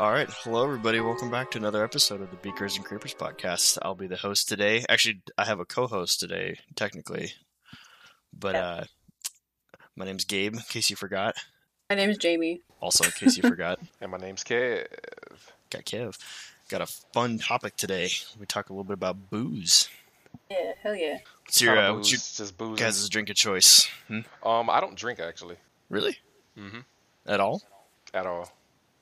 All right. Hello, everybody. Welcome back to another episode of the Beakers and Creepers podcast. I'll be the host today. Actually, I have a co host today, technically. But uh, my name's Gabe, in case you forgot. My name is Jamie. Also, in case you forgot. And my name's Kev. Got Kev. Got a fun topic today. We talk a little bit about booze. Yeah, hell yeah. What's your, uh, booze, what's your just booze. guys' drink of choice? Hmm? Um, I don't drink actually Really? Mm hmm. At all? at all.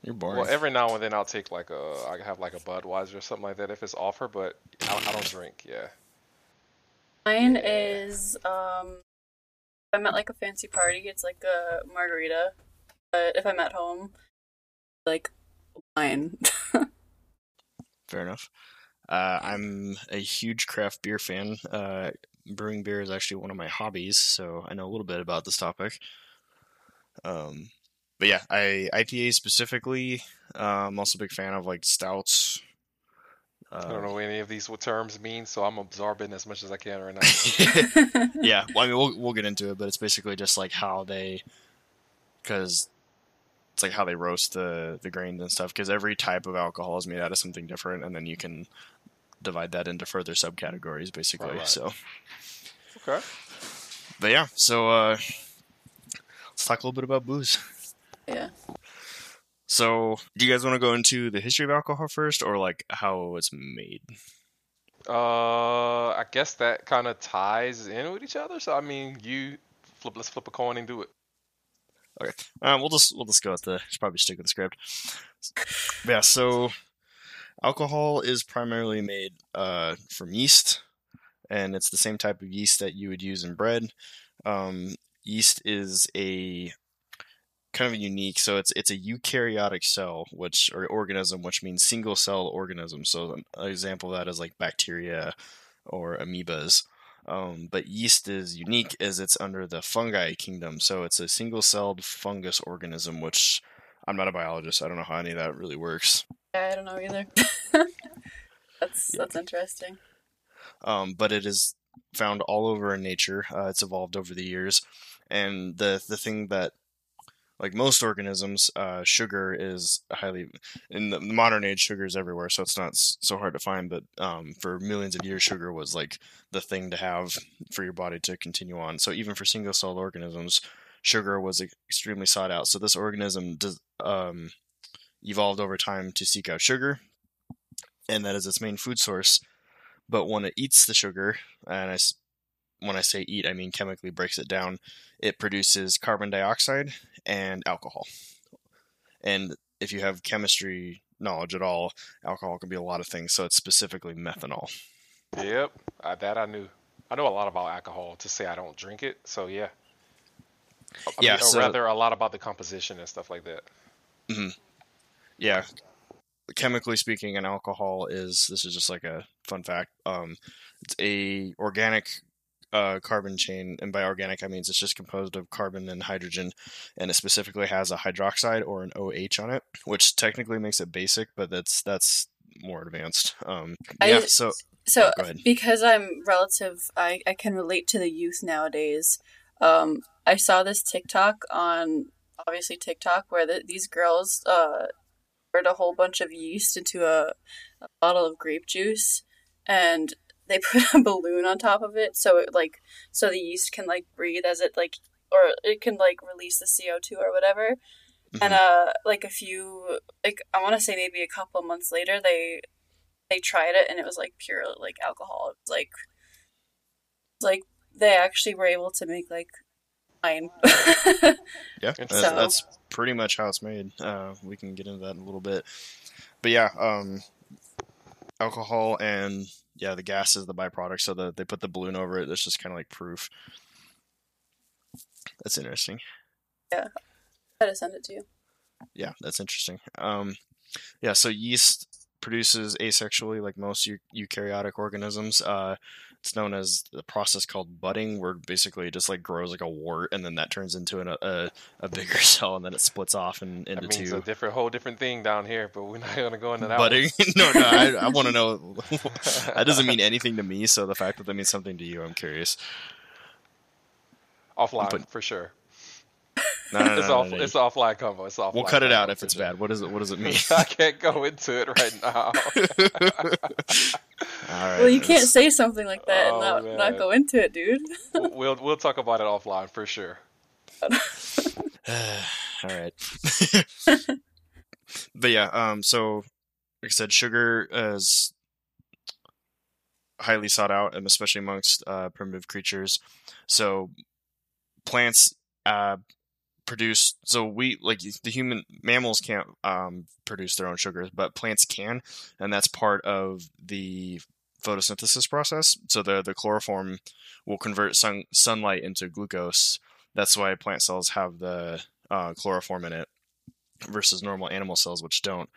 You're boring. Well, every now and then I'll take like a, I have like a Budweiser or something like that if it's offered, but I, I don't drink. Yeah. Mine is um if I'm at like a fancy party, it's like a margarita. But if I'm at home, like wine. Fair enough. Uh, I'm a huge craft beer fan. Uh, brewing beer is actually one of my hobbies, so I know a little bit about this topic. Um, but yeah, I IPA specifically. Uh, I'm also a big fan of like stouts. I don't Uh, know what any of these terms mean, so I'm absorbing as much as I can right now. yeah, well, I mean, we'll we'll get into it, but it's basically just like how they, because it's like how they roast the the grains and stuff. Because every type of alcohol is made out of something different, and then you can divide that into further subcategories, basically. Right, right. So, okay. but yeah, so uh, let's talk a little bit about booze. Yeah. So, do you guys want to go into the history of alcohol first, or like how it's made? Uh, I guess that kind of ties in with each other. So I mean, you flip. Let's flip a coin and do it. Okay. Um, we'll just we'll just go with the should probably stick with the script. Yeah. So, alcohol is primarily made uh, from yeast, and it's the same type of yeast that you would use in bread. Um, yeast is a kind of unique. So it's it's a eukaryotic cell, which or organism, which means single cell organism. So an example of that is like bacteria or amoebas. Um, but yeast is unique as it's under the fungi kingdom. So it's a single celled fungus organism, which I'm not a biologist. I don't know how any of that really works. Yeah, I don't know either. that's Yeah. that's interesting. um, but it is found all over in nature. Uh, it's evolved over the years, and the the thing that like most organisms, uh, sugar is highly in the modern age. Sugar is everywhere, so it's not so hard to find. But um, for millions of years, sugar was like the thing to have for your body to continue on. So even for single celled organisms, sugar was extremely sought out. So this organism does, um, evolved over time to seek out sugar, and that is its main food source but when it eats the sugar, and I, when I say eat, I mean chemically breaks it down, it produces carbon dioxide and alcohol. And if you have chemistry knowledge at all, alcohol can be a lot of things. So it's specifically methanol. Yep, uh, that I knew. I know a lot about alcohol to say I don't drink it. So yeah. I Yeah, mean, or so- rather, a lot about the composition and stuff like that. Yeah, chemically speaking, an alcohol is this is just like a fun fact. Um, it's a organic uh, carbon chain, and by organic I mean it's just composed of carbon and hydrogen, and it specifically has a hydroxide or an OH on it, which technically makes it basic, but that's that's more advanced. Um, I- yeah, so So because I'm relative, I, I can relate to the youth nowadays. Um, I saw this TikTok on obviously TikTok where the, these girls uh, poured a whole bunch of yeast into a, a bottle of grape juice, and they put a balloon on top of it so it like so the yeast can like breathe as it like or it can like release the CO two or whatever. And uh, like a few, like I want to say maybe a couple of months later, they they tried it and it was like pure like alcohol. It was like like they actually were able to make like wine. Yeah, that's, so- that's pretty much how it's made. Uh, we can get into that in a little bit, but yeah, um, alcohol and yeah, the gas is the byproduct. So the, they put the balloon over it. That's just kind of like proof. That's interesting. Yeah, I to send it to you. Yeah, that's interesting. Um, yeah, so yeast produces asexually, like most eu- eukaryotic organisms. Uh, it's known as the process called budding, where basically it just like grows like a wart, and then that turns into an, a a bigger cell, and then it splits off and That into means two. a different, whole different thing down here, but we're not gonna go into that. budding. no, no, I, I want to know. that doesn't mean anything to me. So the fact that that means something to you, I'm curious. Offline for sure. No, no, no, it's no, off. no. It's offline combo. It's offline. We'll cut it out if it's bad. What is it? What does it mean? I can't go into it right now. All right. well, you can't let's- say something like that and Oh, not, man. not go into it, dude. we'll we'll talk about it offline for sure. All right. but yeah, um, so like I said, sugar is highly sought out, and especially amongst uh, primitive creatures. So plants uh, produce. So we like the human mammals can't um, produce their own sugars, but plants can, and that's part of the photosynthesis process. So the the chloroform will convert sun, sunlight into glucose. That's why plant cells have the uh, chloroform in it versus normal animal cells, which don't.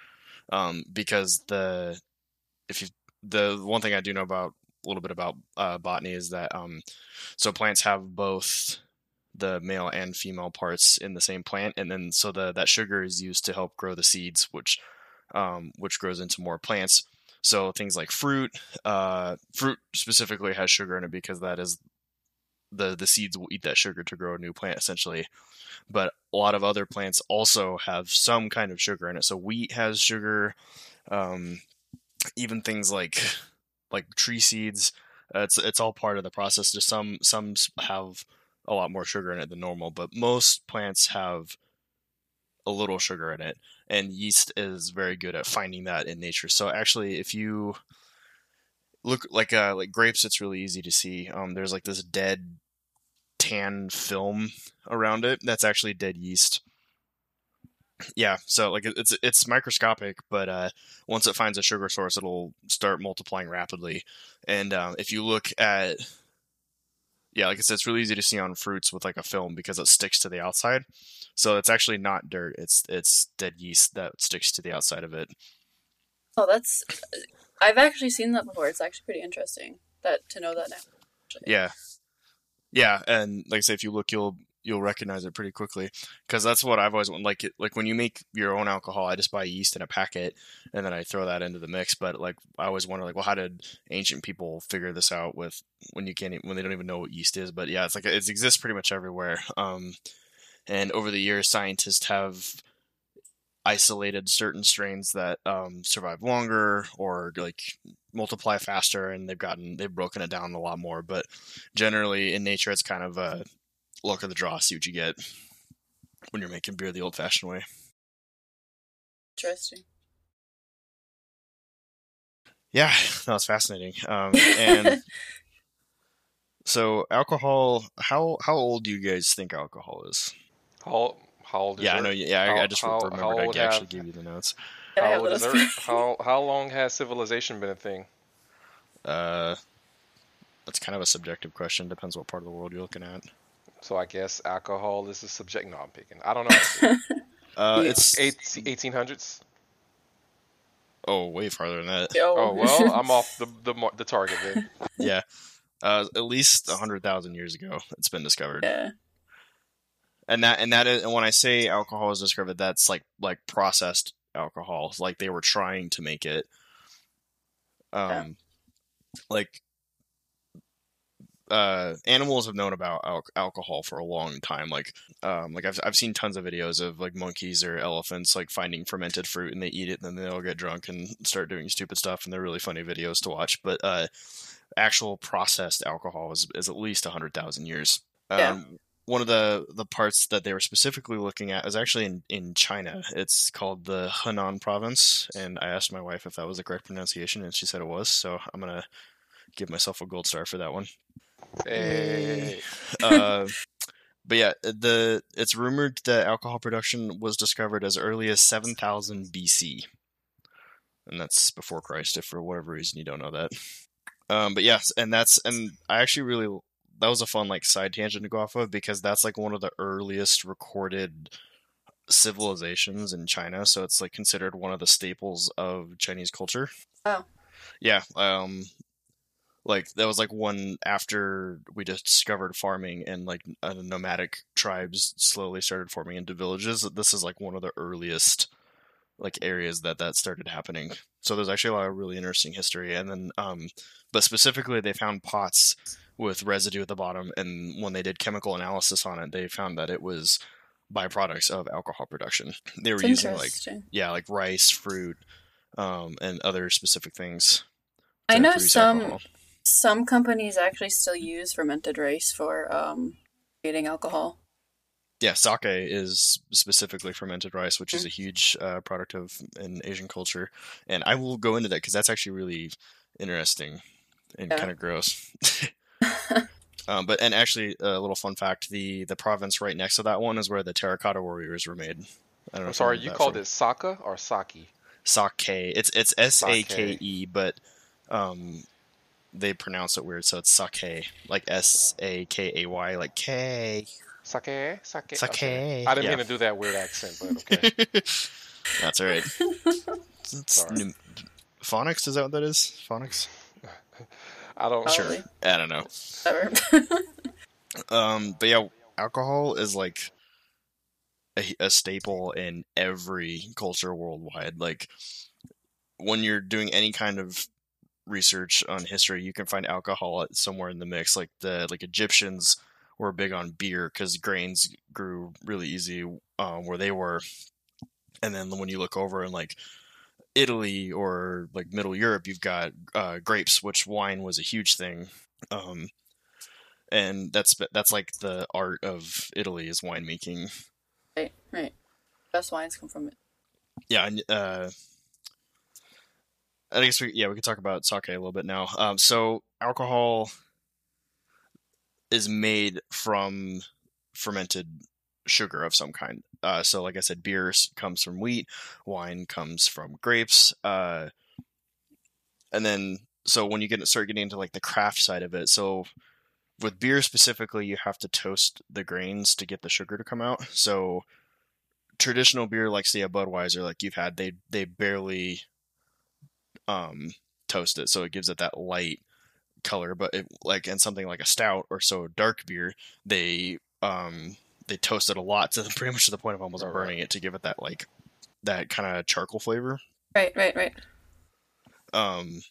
Um, because the if you the one thing I do know about a little bit about uh, botany is that um, so plants have both the male and female parts in the same plant, and then so the that sugar is used to help grow the seeds, which um, which grows into more plants. So things like fruit, uh, fruit specifically has sugar in it because that is the the seeds will eat that sugar to grow a new plant essentially. But a lot of other plants also have some kind of sugar in it. So wheat has sugar, um, even things like like tree seeds. Uh, it's it's all part of the process. Just some some have a lot more sugar in it than normal, but most plants have a little sugar in it, and yeast is very good at finding that in nature. So actually, if you look like uh like grapes, it's really easy to see. Um, there's like this dead tan film around it. That's actually dead yeast. Yeah, so like it's it's microscopic, but uh, once it finds a sugar source, it'll start multiplying rapidly. And um, if you look at, yeah, like I said, it's really easy to see on fruits with like a film because it sticks to the outside. So it's actually not dirt; it's it's dead yeast that sticks to the outside of it. Oh, that's. Uh, I've actually seen that before. It's actually pretty interesting that to know that now. actually. Yeah, yeah, and like I say, if you look, you'll you'll recognize it pretty quickly because that's what I've always wanted. Like like when you make your own alcohol, I just buy yeast in a packet and then I throw that into the mix. But like I always wonder, like, well, how did ancient people figure this out with when you can't when they don't even know what yeast is? But yeah, it's like it exists pretty much everywhere. Um, and over the years, scientists have isolated certain strains that um, survive longer or like multiply faster and they've gotten they've broken it down a lot more but generally in nature it's kind of a luck of the draw see what you get when you're making beer the old fashioned way Interesting. yeah that was fascinating um, and so alcohol how how old do you guys think alcohol is How how old is yeah i know yeah I, I just how- remembered how i old actually have- gave you the notes How old is those. Earth? How how long has civilization been a thing? uh that's kind of a subjective question depends what part of the world you're looking at So I guess alcohol is a subject. No, I'm picking. I don't know. uh Yeah. it's Eight, 1800s. oh way farther than that Oh well, I'm off the the the target then. yeah uh at least hundred thousand years ago it's been discovered yeah. and that and that is and when I say alcohol is discovered, that's like like processed alcohol, like they were trying to make it. Um, Yeah. like uh, animals have known about al- alcohol for a long time. Like, um, like I've I've seen tons of videos of like monkeys or elephants like finding fermented fruit and they eat it and then they all get drunk and start doing stupid stuff and they're really funny videos to watch. But uh, actual processed alcohol is is at least a hundred thousand years. Um, Yeah. One of the the parts that they were specifically looking at is actually in in China. It's called the Henan province, and I asked my wife if that was the correct pronunciation, and she said it was. So I'm gonna give myself a gold star for that one. Hey, uh, but yeah, the it's rumored that alcohol production was discovered as early as 7000 BC, and that's before Christ. If for whatever reason you don't know that, um, but yes, and that's and I actually really that was a fun like side tangent to go off of because that's like one of the earliest recorded civilizations in China, so it's like considered one of the staples of Chinese culture. Oh. Yeah, um like that was like one after we discovered farming and like uh, nomadic tribes slowly started forming into villages. This is like one of the earliest like areas that that started happening. So there's actually a lot of really interesting history and then um but specifically they found pots with residue at the bottom and when they did chemical analysis on it they found that it was byproducts of alcohol production. They were using like yeah, like rice, fruit, um, and other specific things. I know some alcohol. Some companies actually still use fermented rice for um, creating alcohol. Yeah, sake is specifically fermented rice, which Mm. is a huge uh, product of in Asian culture, and I will go into that because that's actually really interesting and Yeah. kind of gross. um, but and actually, a little fun fact: the the province right next to that one is where the terracotta warriors were made. I don't know. I'm sorry, you called from- it Saka or Saki? sake. It's it's S A K E, but um, they pronounce it weird, so it's sake, like S A K A Y, like K. Sake? Sake? Sake, Okay. I didn't yeah. mean to do that weird accent, but okay. That's all right. It's Sorry. pnem- phonics is that what that is? Phonics? I don't Sure. sure. I don't know. Whatever. Um, but yeah, alcohol is like a, a staple in every culture worldwide. Like when you're doing any kind of research on history, you can find alcohol somewhere in the mix. Like the like Egyptians were big on beer because grains grew really easy um, where they were, and then when you look over in like Italy or like Middle Europe, you've got uh, grapes, which wine was a huge thing. Um, and that's that's like the art of Italy is winemaking. right, right. Best wines come from it. Yeah, and, uh, I guess we yeah we can talk about sake a little bit now. Um, so alcohol is made from fermented sugar of some kind. Uh, so like I said, beer comes from wheat, wine comes from grapes, uh, and then so when you get start getting into like the craft side of it, so with beer specifically, you have to toast the grains to get the sugar to come out. So traditional beer, like say a Budweiser, like you've had, they they barely um toast it, so it gives it that light color. But it, like in something like a stout or so dark beer, they um they toast it a lot to pretty much to the point of almost burning it to give it that like that kind of charcoal flavor. Right, right, right. Um,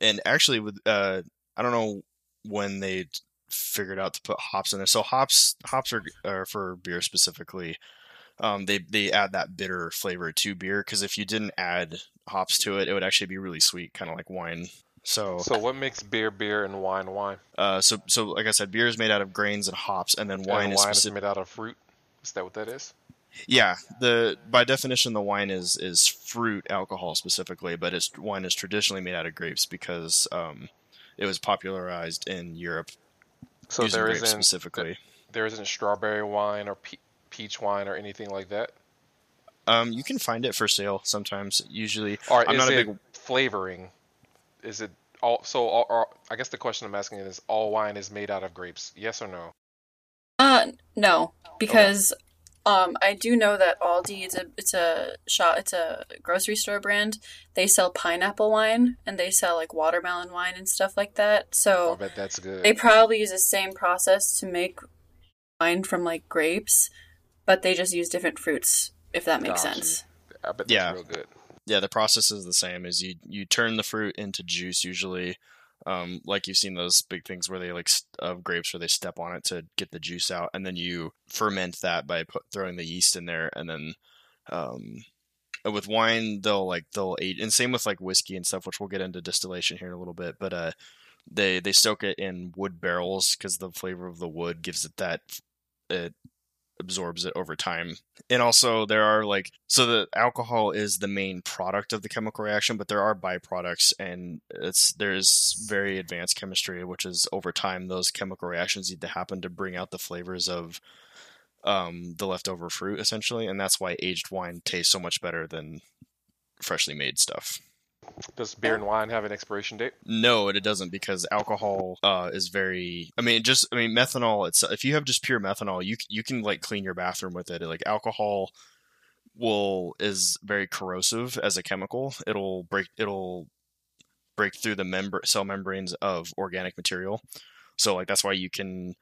and actually, with uh, I don't know when they figured out to put hops in there. So hops, hops are, are for beer specifically. Um, they they add that bitter flavor to beer because if you didn't add hops to it, it would actually be really sweet, kind of like wine. So, So what makes beer beer and wine wine? uh, so so like I said, beer is made out of grains and hops, and then wine and is wine is specific. made out of fruit. Is that what that is? Yeah, the by definition, the wine is is fruit alcohol specifically, but it's wine is traditionally made out of grapes because um, it was popularized in Europe So there isn't specifically. there isn't strawberry wine or pe- peach wine or anything like that. Um, you can find it for sale sometimes. Usually, Or I'm is not a it big flavoring? Is it all? So all, all, I guess the question I'm asking is: all wine is made out of grapes? Yes or no? Uh, no, because um, I do know that Aldi it's a it's a shop it's a grocery store brand. They sell pineapple wine and they sell like watermelon wine and stuff like that. So I So bet that's good. they probably use the same process to make wine from like grapes, but they just use different fruits. If that makes Got sense. I bet that's Yeah. real good. yeah, the process is the same. Is you you turn the fruit into juice usually. Um, like you've seen those big things where they like st- of grapes where they step on it to get the juice out, and then you ferment that by put, throwing the yeast in there, and then um, with wine they'll like they'll age, and same with like whiskey and stuff, which we'll get into distillation here in a little bit, but uh, they they soak it in wood barrels because the flavor of the wood gives it that it absorbs it over time. And also there are like so the alcohol is the main product of the chemical reaction but there are byproducts and it's there's very advanced chemistry which is over time those chemical reactions need to happen to bring out the flavors of um, the leftover fruit essentially and that's why aged wine tastes so much better than freshly made stuff Does beer and wine have an expiration date? no, it doesn't because alcohol uh, is very. I mean, just I mean, methanol. It's if you have just pure methanol, you you can like clean your bathroom with it. Like alcohol will is very corrosive as a chemical. It'll break. It'll break through the membr cell membranes of organic material. So like that's why you can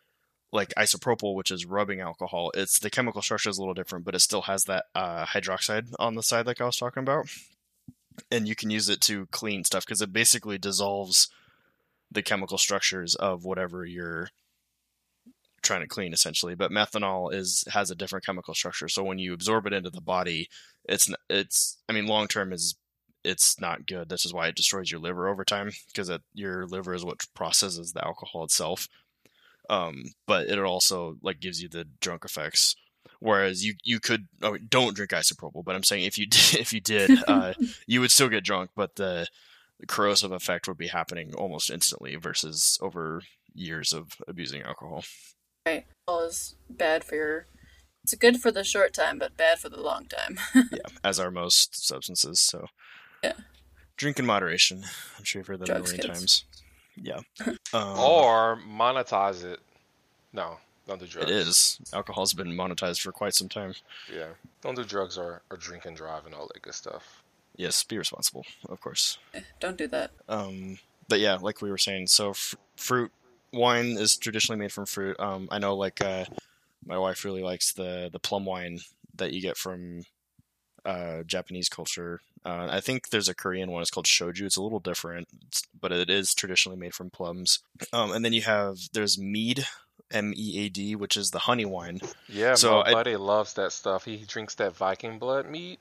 like isopropyl, which is rubbing alcohol. It's the chemical structure is a little different, but it still has that uh, hydroxide on the side, like I was talking about and you can use it to clean stuff because it basically dissolves the chemical structures of whatever you're trying to clean essentially. But methanol is has a different chemical structure. So when you absorb it into the body, it's it's I mean long term is it's not good. This is why it destroys your liver over time because your liver is what processes the alcohol itself. Um, but it also like gives you the drunk effects. Whereas you you could oh, don't drink isopropyl, but I'm saying if you did, if you did, uh, you would still get drunk, but the, the corrosive effect would be happening almost instantly versus over years of abusing alcohol. Right, alcohol is bad for your. It's good for the short time, but bad for the long time. yeah, as are most substances. So yeah. Drink in moderation. I'm sure you've heard that Drugs, a million kids. times. Yeah. Um, or monetize it. No, don't do drugs. it is. Alcohol's been monetized for quite some time. Yeah, don't do drugs or, or drink and drive and all that good stuff. Yes, be responsible, of course. Don't do that. Um, but yeah, like we were saying, so f- fruit wine is traditionally made from fruit. Um, I know, like uh, my wife really likes the the plum wine that you get from uh, Japanese culture. Uh, I think there's a Korean one. It's called shoju. It's a little different, but it is traditionally made from plums. Um, and then you have there's mead, M E A D, which is the honey wine. Yeah, So my I- buddy loves that stuff. He drinks that Viking blood mead.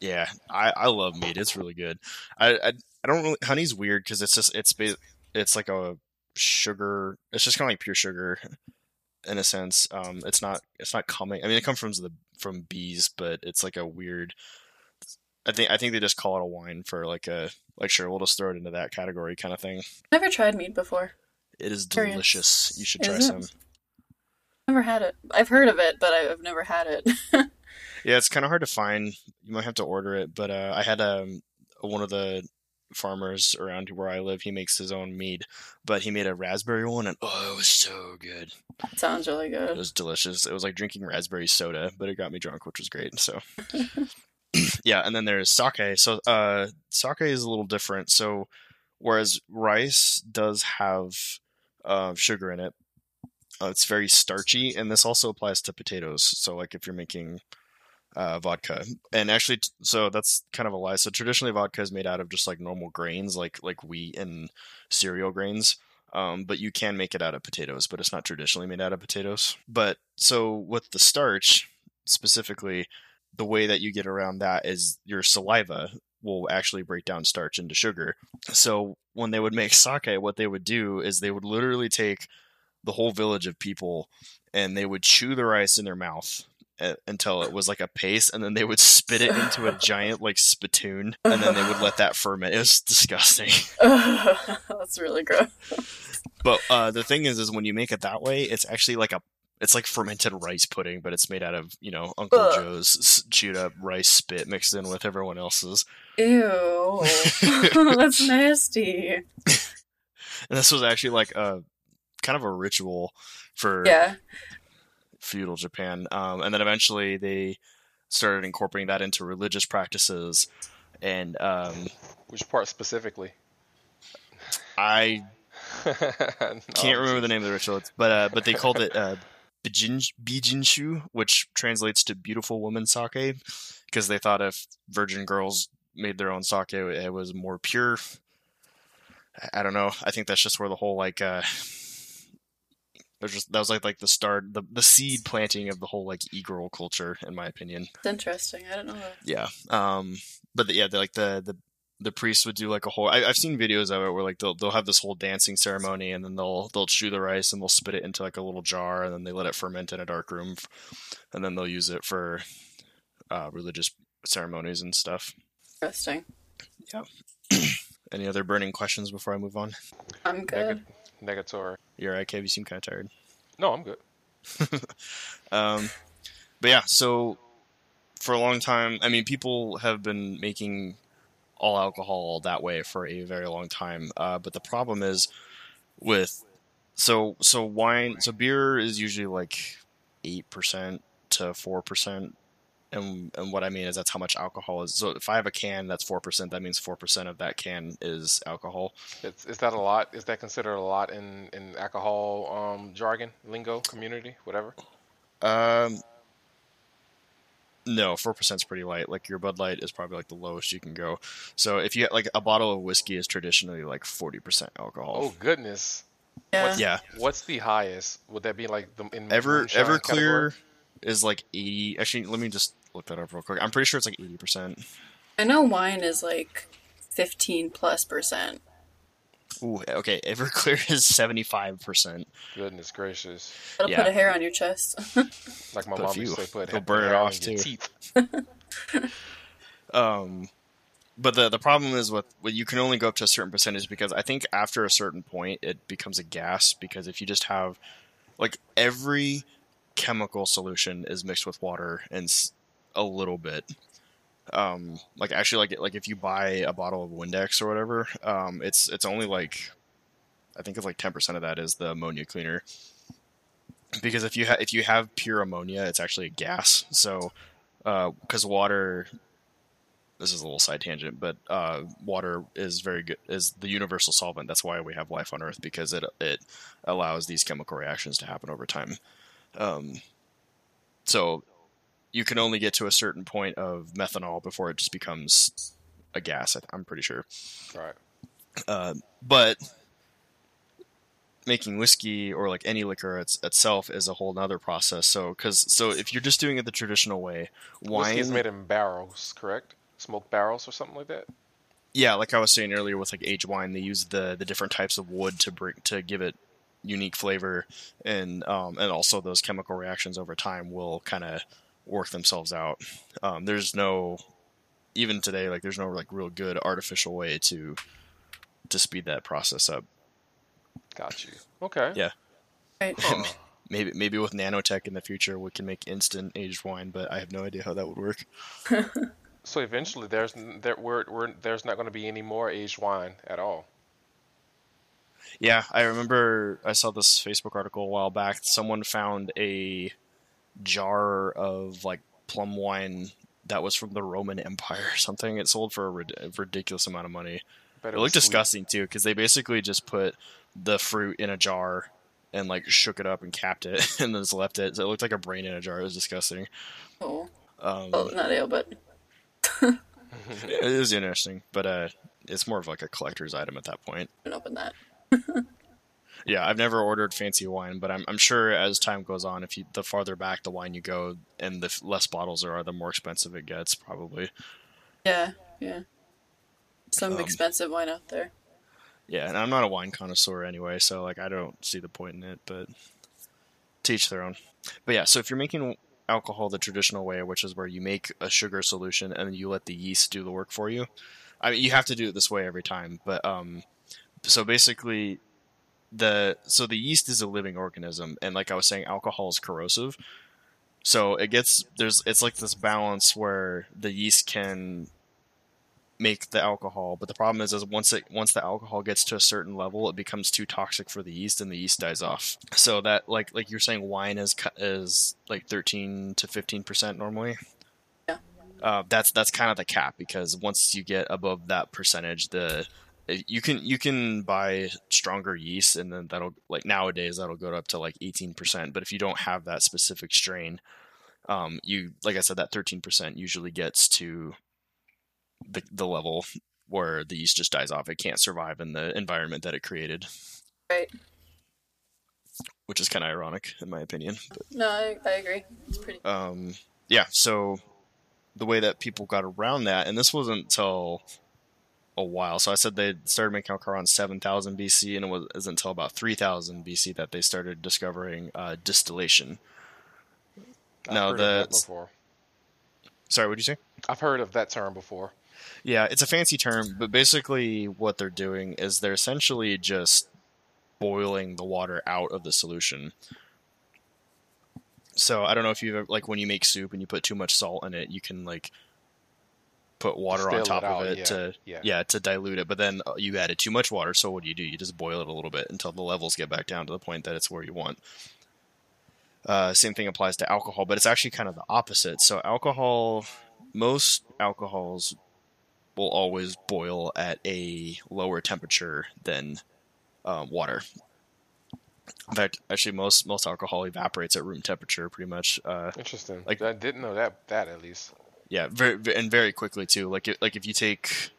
Yeah, I, I love mead. It's really good. I I, I don't really honey's weird because it's just it's it's like a sugar. It's just kind of like pure sugar, in a sense. Um, it's not it's not coming. I mean, it comes from the from bees, but it's like a weird. I think I think they just call it a wine for like a like sure we'll just throw it into that category kind of thing. Never tried mead before. It is delicious. You should try it? some. Never had it. I've heard of it, but I've never had it. Yeah, it's kind of hard to find. You might have to order it, but uh, I had um, one of the farmers around where I live. He makes his own mead, but he made a raspberry one, and oh, it was so good. Sounds really good. It was delicious. It was like drinking raspberry soda, but it got me drunk, which was great. So, yeah, and then there's sake. So, uh, sake is a little different. So, whereas rice does have uh, sugar in it, uh, it's very starchy, and this also applies to potatoes. So, like if you're making uh, vodka, and actually, so that's kind of a lie. So, traditionally, vodka is made out of just like normal grains, like like wheat and cereal grains. Um, but you can make it out of potatoes, but it's not traditionally made out of potatoes. But so with the starch specifically, the way that you get around that is your saliva will actually break down starch into sugar. So when they would make sake, what they would do is they would literally take the whole village of people and they would chew the rice in their mouth uh, until it was like a paste and then they would spit it into a giant like spittoon and then they would let that ferment. It was disgusting. That's really gross. But uh, the thing is, is when you make it that way, it's actually like a it's like fermented rice pudding, but it's made out of you know Uncle Ugh. Joe's chewed up rice spit mixed in with everyone else's. Ew. That's nasty. And this was actually like a kind of a ritual for Yeah. feudal Japan, um, and then eventually they started incorporating that into religious practices. And um, Which part specifically? I can't remember the name of the ritual, but uh, but they called it uh, bijin bijinshu, which translates to beautiful woman sake, because they thought if virgin girls made their own sake, it was more pure. I- don't know. I think that's just where the whole like uh, there's just that was like like the start, the the seed planting of the whole like e-girl culture, in my opinion. It's interesting. I don't know that. Yeah. Um. But the, yeah, like the the the priests would do like a whole. I, I've seen videos of it where like they'll they'll have this whole dancing ceremony, and then they'll they'll chew the rice and they'll spit it into like a little jar, and then they let it ferment in a dark room, and then they'll use it for uh, religious ceremonies and stuff. Interesting. Yeah any other burning questions before I move on? I'm good. Negatory. You're right, Kev. You seem kind of tired. No, I'm good. Um, but yeah, so for a long time, I mean, people have been making all alcohol that way for a very long time. Uh, but the problem is with so so wine, so beer is usually like eight percent to four percent. And, and what I mean is that's how much alcohol is. So if I have a can that's four percent, that means four percent of that can is alcohol. It's, is that a lot? Is that considered a lot in, in alcohol um, jargon, lingo, community, whatever? Um, no, four percent is pretty light. Like your Bud Light is probably like the lowest you can go. So if you like a bottle of whiskey is traditionally like forty percent alcohol. Oh goodness! Yeah. What's- Yeah, What's the highest? Would that be like the in Ever moonshine Everclear category? is like eighty. Actually, let me just look that up real quick. I'm pretty sure it's like eighty percent. I know wine is like 15 plus percent. Ooh, okay. Everclear is seventy five percent. Goodness gracious! It'll Yeah. put a hair on your chest. Like my Put mom used to say, put They'll ha- burn it hair off, on your too. Teeth. Um, but the the problem is with well, you can only go up to a certain percentage because I think after a certain point it becomes a gas because if you just have like every chemical solution is mixed with water and a little bit. Um, like actually, like like if you buy a bottle of Windex or whatever, um, it's it's only like I think it's like ten percent of that is the ammonia cleaner. Because if you ha- if you have pure ammonia, it's actually a gas. So, because water this is a little side tangent, but uh, water is very good is the universal solvent. That's why we have life on Earth because it it allows these chemical reactions to happen over time. Um, so you can only get to a certain point of methanol before it just becomes a gas. I'm pretty sure. Right. Uh, but making whiskey or like any liquor it's, itself is a whole nother process. So because so if you're just doing it the traditional way, wine Whiskey is made in barrels, correct? Smoked barrels or something like that. yeah, like I was saying earlier with like aged wine, they use the the different types of wood to bring to give it unique flavor, and um, and also those chemical reactions over time will kind of work themselves out. Um, there's no even today like there's no like real good artificial way to to speed that process up. Got you. Okay. Yeah. Right. Huh. Maybe maybe with nanotech in the future we can make instant aged wine, but I have no idea how that would work. So eventually, there's there we're, we're, there's not going to be any more aged wine at all. Yeah, I remember I saw this Facebook article a while back. Someone found a jar of like plum wine that was from the Roman Empire or something. It sold for a, rid- ridiculous amount of money. But It, was looked sweet. disgusting too because they basically just put the fruit in a jar and like shook it up and capped it and then just left it. So it looked like a brain in a jar. It was disgusting. Oh, Um, well, not ale, but it is interesting, but uh, it's more of like a collector's item at that point. Open that. Yeah, I've never ordered fancy wine, but I'm, I'm sure as time goes on, if you the farther back the wine you go, and the f- less bottles there are, the more expensive it gets, probably. Yeah, yeah. Some Um, expensive wine out there. Yeah, and I'm not a wine connoisseur anyway, so like I don't see the point in it, but teach their own. But yeah, so if you're making alcohol the traditional way, which is where you make a sugar solution and then you let the yeast do the work for you. I mean, you have to do it this way every time, but um, so basically, the so the yeast is a living organism, and like I was saying, alcohol is corrosive. So it gets there's it's like this balance where the yeast can make the alcohol, but the problem is, is once it once the alcohol gets to a certain level, it becomes too toxic for the yeast, and the yeast dies off. So that like like you're saying, wine is is like thirteen to fifteen percent normally. Yeah. Uh, that's that's kind of the cap because once you get above that percentage, the you can you can buy stronger yeast, and then that'll like nowadays that'll go up to like eighteen percent. But if you don't have that specific strain, um, you like I said, that thirteen percent usually gets to the the level where the yeast just dies off. It can't survive in the environment that it created, Right. which is kind of ironic in my opinion. But, No, I, I agree. It's pretty. um, yeah, so the way that people got around that, and this wasn't until a while. So I said they started making alcohol around 7000 BC, and it was wasn't until about 3000 BC that they started discovering uh, distillation. I've No, heard of the-. Sorry, what did you say? I've heard of that term before. Yeah, it's a fancy term, but basically what they're doing is they're essentially just boiling the water out of the solution. So I don't know if you've ever, like when you make soup and you put too much salt in it, you can like put water on top it of it yeah, to yeah. to dilute it. But then uh, you added too much water, so what do you do? You just boil it a little bit until the levels get back down to the point that it's where you want. Uh, same thing applies to alcohol, but it's actually kind of the opposite. So alcohol, most alcohols will always boil at a lower temperature than um, water. In fact, actually, most most alcohol evaporates at room temperature, pretty much. Uh, Interesting. Like- I didn't know that. That at least. Yeah, very and very quickly too. Like like if you take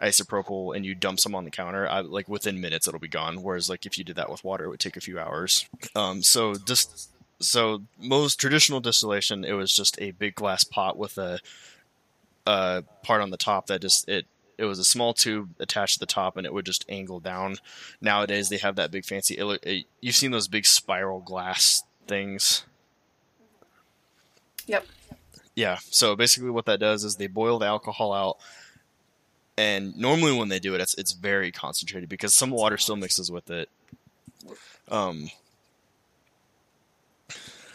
isopropyl and you dump some on the counter, I, like within minutes it'll be gone. Whereas like if you did that with water, it would take a few hours. Um, so just so most traditional distillation, it was just a big glass pot with a, part on the top that just it it was a small tube attached to the top and it would just angle down. Nowadays they have that big fancy. It, it, you've seen those big spiral glass things. Yep. Yeah. So basically, what that does is they boil the alcohol out, and normally when they do it, it's it's very concentrated because some water still mixes with it. Um,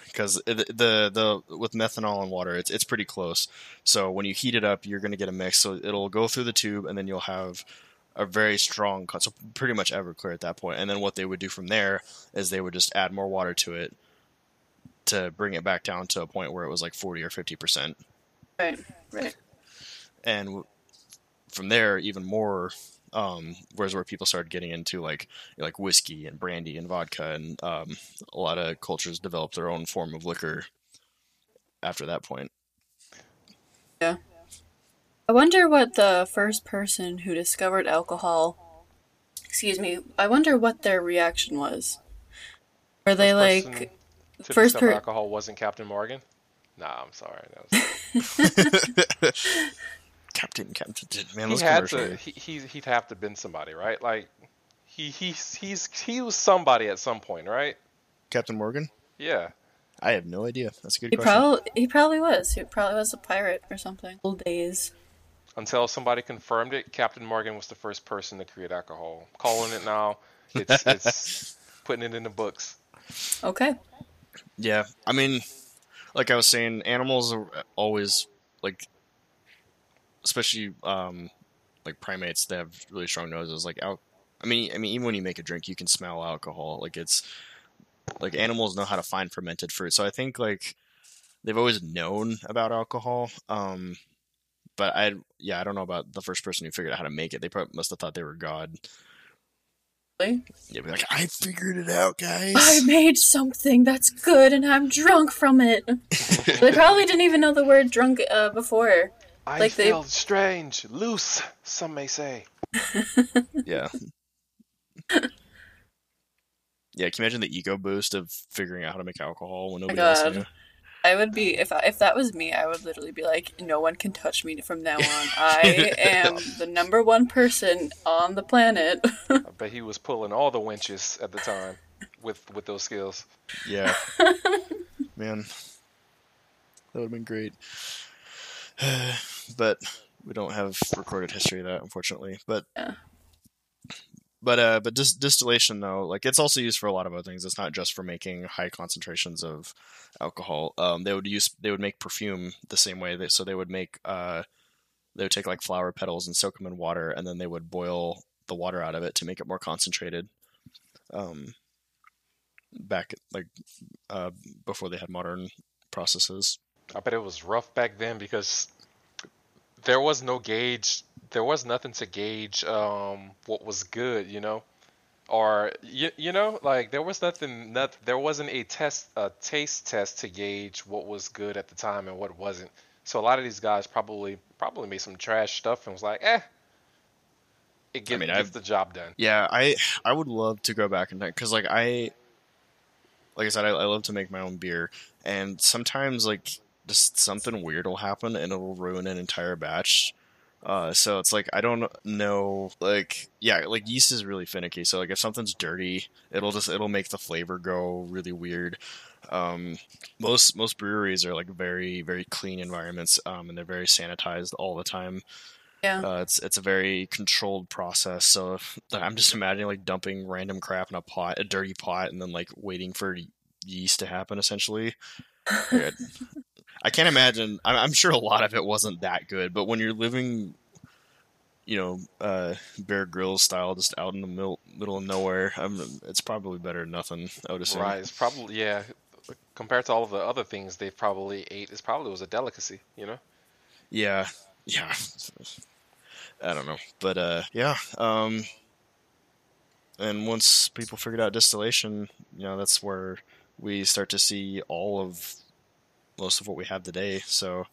because the, the the with methanol and water, it's it's pretty close. So when you heat it up, you're going to get a mix. So it'll go through the tube, and then you'll have a very strong, cut so pretty much Everclear at that point. And then what they would do from there is they would just add more water to it to bring it back down to a point where it was like 40 or 50 percent. Right. Right. And from there, even more. Um, whereas where people started getting into like like whiskey and brandy and vodka, and um, a lot of cultures developed their own form of liquor after that point. Yeah. I wonder what the first person who discovered alcohol, excuse me, I wonder what their reaction was. Were they First like person to first per- alcohol wasn't Captain Morgan. Nah, I'm sorry. That was, Captain, Captain, man, he those had to. He, he he'd have to been somebody, right? Like he he's he's he was somebody at some point, right? Captain Morgan. Yeah. I have no idea. That's a good he question. probably he probably was. He probably was a pirate or something. Old days. Until somebody confirmed it, Captain Morgan was the first person to create alcohol. Calling it now. It's it's putting it in the books. Okay. Yeah, I mean, like I was saying, animals are always like, especially um, like primates. They have really strong noses. Like, al- I mean, I mean, even when you make a drink, you can smell alcohol. Like it's like animals know how to find fermented fruit. So I think like they've always known about alcohol. Um, but I, yeah, I don't know about the first person who figured out how to make it. They probably must have thought they were God. Really? Yeah, be like, I figured it out, guys. I made something that's good and I'm drunk from it. they probably didn't even know the word drunk uh, before. I Like they- feel strange, loose. Some may say. Yeah. Yeah, can you imagine the ego boost of figuring out how to make alcohol when nobody else God. knew? I would be if I, if that was me, I would literally be like, no one can touch me from now on. I am the number one person on the planet. but he was pulling all the winches at the time with with those skills. Yeah. Man. That would have been great. but we don't have recorded history of that, unfortunately. But Yeah. But uh but dis- distillation though, like it's also used for a lot of other things. It's not just for making high concentrations of alcohol. Um they would use they would make perfume the same way. They, so they would make uh they would take like flower petals and soak them in water and then they would boil the water out of it to make it more concentrated. Um back like uh before they had modern processes. I bet it was rough back then because there was no gauge. There was nothing to gauge um, what was good, you know, or you, you know, like there was nothing. Not there wasn't a test, a taste test to gauge what was good at the time and what wasn't. So a lot of these guys probably probably made some trash stuff and was like, eh, it get, mean, gets I've- the job done. Yeah, I I would love to go back time because like I like I said I, I love to make my own beer and sometimes like just something weird will happen and it'll ruin an entire batch. Uh, so it's like I don't know, like yeah, like yeast is really finicky. So like if something's dirty, it'll just it'll make the flavor go really weird. Um, most most breweries are like very very clean environments, um, and they're very sanitized all the time. yeah. Uh, it's it's a very controlled process. So if, I'm just imagining like dumping random crap in a pot, a dirty pot, and then like waiting for yeast to happen. Essentially, I- can't imagine. I'm, I'm sure a lot of it wasn't that good, but when you're living, you know, uh, Bear Grylls style, just out in the middle middle of nowhere, I'm, it's probably better than nothing. I would assume. Right. It's probably yeah. Compared to all of the other things they probably ate, it probably was a delicacy, you know. Yeah, yeah. I don't know, but uh, yeah. Um, and once people figured out distillation, you know, that's where we start to see all of most of what we have today. So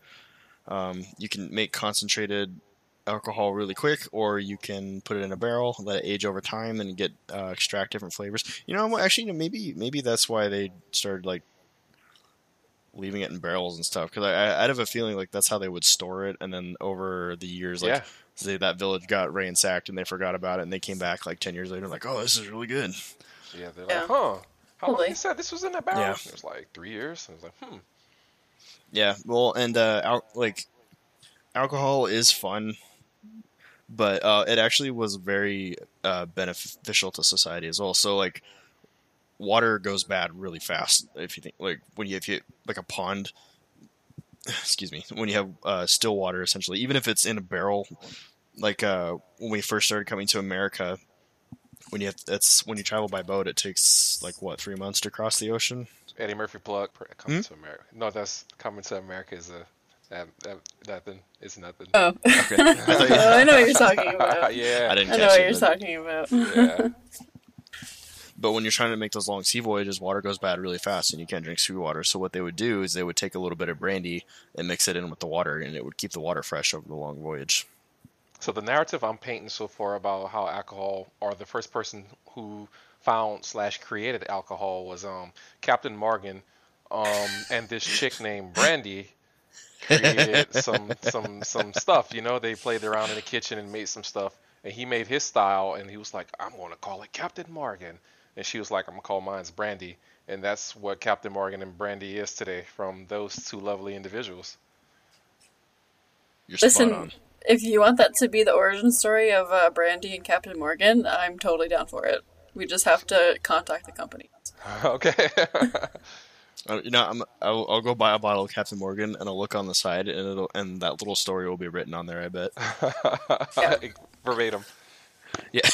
um, you can make concentrated alcohol really quick, or you can put it in a barrel, let it age over time, and get uh, extract different flavors. You know, actually, you know, maybe maybe that's why they started like leaving it in barrels and stuff. Because I, I have a feeling like that's how they would store it, and then over the years, like yeah. say that village got ransacked and they forgot about it, and they came back like ten years later, like, oh, this is really good. Yeah, they're Yeah. like, huh? How long Probably. you said this was in a barrel? Yeah. It was like three years. I was like, hmm. Yeah, well, and uh, al- like alcohol is fun, but uh, it actually was very uh, beneficial to society as well. So like, water goes bad really fast if you think like when you if you like a pond. Excuse me. When you have uh, still water, essentially, even if it's in a barrel, like uh, when we first started coming to America, when you have, that's when you travel by boat, it takes like what three months to cross the ocean. Eddie Murphy plug per- coming Hmm? to America. No, that's coming to America is a that, that, nothing. It's nothing. Oh, Okay. I thought you- I know what you're talking about. yeah. I didn't I catch know what it, you're but- talking about. yeah. But when you're trying to make those long sea voyages, water goes bad really fast, and you can't drink seawater. So what they would do is they would take a little bit of brandy and mix it in with the water, and it would keep the water fresh over the long voyage. So the narrative I'm painting so far about how alcohol, or the first person who found slash created alcohol was um Captain Morgan, um and this chick named Brandy created some some some stuff. You know, they played around in the kitchen and made some stuff, and he made his style, and he was like, I'm gonna call it Captain Morgan, and she was like, I'm gonna call mine's Brandy, and that's what Captain Morgan and Brandy is today from those two lovely individuals. You're spot Listen, on. if you want that to be the origin story of uh, Brandy and Captain Morgan, I'm totally down for it. We just have to contact the company. okay. Uh, you know, I'm, I'll, I'll go buy a bottle of Captain Morgan, and I'll look on the side, and it'll and that little story will be written on there. I bet. Yeah. Verbatim. Yeah.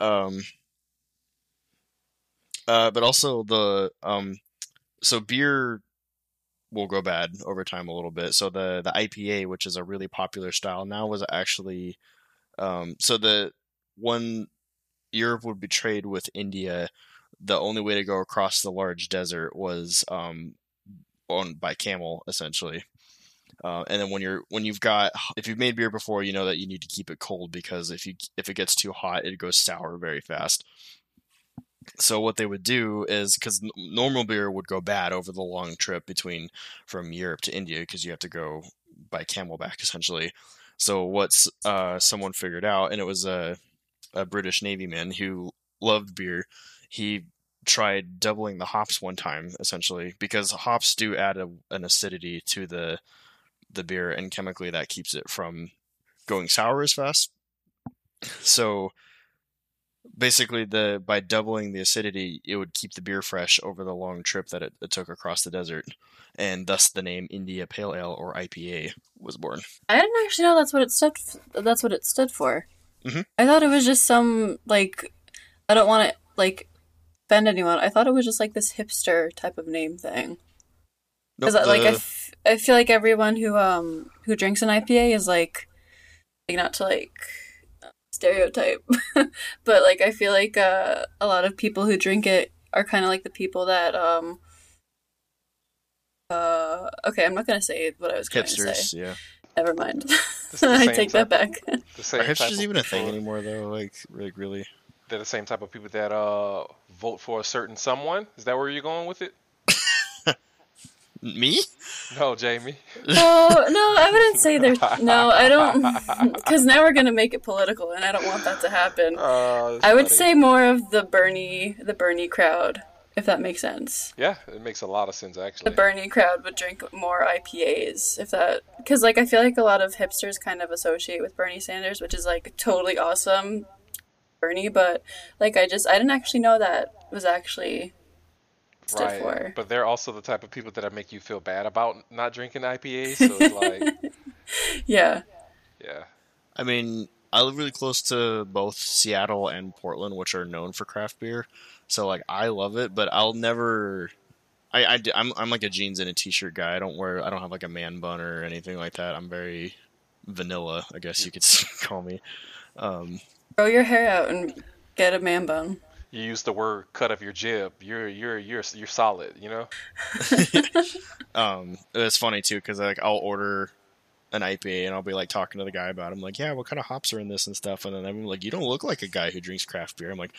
um. Uh, but also the um, so beer will go bad over time a little bit. So the the IPA, which is a really popular style now, was actually um. So the when Europe would be trade with India, the only way to go across the large desert was um on by camel essentially. Uh, and then when you're when you've got if you've made beer before, you know that you need to keep it cold because if you if it gets too hot, it goes sour very fast. So what they would do is because normal beer would go bad over the long trip between from Europe to India because you have to go by camelback essentially. So what's uh, someone figured out, and it was a a British Navy man who loved beer. He tried doubling the hops one time essentially because hops do add a, an acidity to the the beer and chemically that keeps it from going sour as fast. So basically the by doubling the acidity it would keep the beer fresh over the long trip that it, it took across the desert and thus the name India Pale Ale or IPA was born. I didn't actually know that's what it stood. F- that's what it stood for. Mhm. I thought it was just some like. I don't want to like offend anyone. I thought it was just like this hipster type of name thing. Nope, Because like I, the- f- I feel like everyone who um who drinks an IPA is like, like not to like stereotype, but like I feel like uh, a lot of people who drink it are kind of like the people that um. Uh, okay, I'm not gonna say what I was going to say. hipsters, yeah. Never mind. It's the I take that type back. The same Are type hipsters even a thing anymore though? Like like really? They're the same type of people that uh vote for a certain someone. Is that where you're going with it? Me? No, Jamie. Oh no, I wouldn't say they're. No, I don't. Because now we're gonna make it political, and I don't want that to happen. Uh, I would funny. say more of the Bernie, the Bernie crowd, if that makes sense. Yeah, it makes a lot of sense actually. The. Bernie crowd would drink more IPAs, if that. Because like I feel like a lot of hipsters kind of associate with Bernie Sanders, which is like totally awesome, Bernie. But like I just I didn't actually know that was actually Right, for. but they're also the type of people that make you feel bad about not drinking IPAs. So it's like, Yeah. yeah, I mean, I live really close to both Seattle and Portland, which are known for craft beer. So like, I love it, but I'll never. I, I am I'm like a jeans and a t-shirt guy. I don't wear. I don't have like a man bun or anything like that. I'm very vanilla, I guess you could call me. Um, Grow your hair out and get a man bun. you use the word "cut of your jib." You're you're you're you're solid. You know. um, it's funny too because like I'll order an IPA and I'll be like talking to the guy about. It. I'm like, yeah, what kind of hops are in this and stuff, and then I'm like, you don't look like a guy who drinks craft beer. I'm like,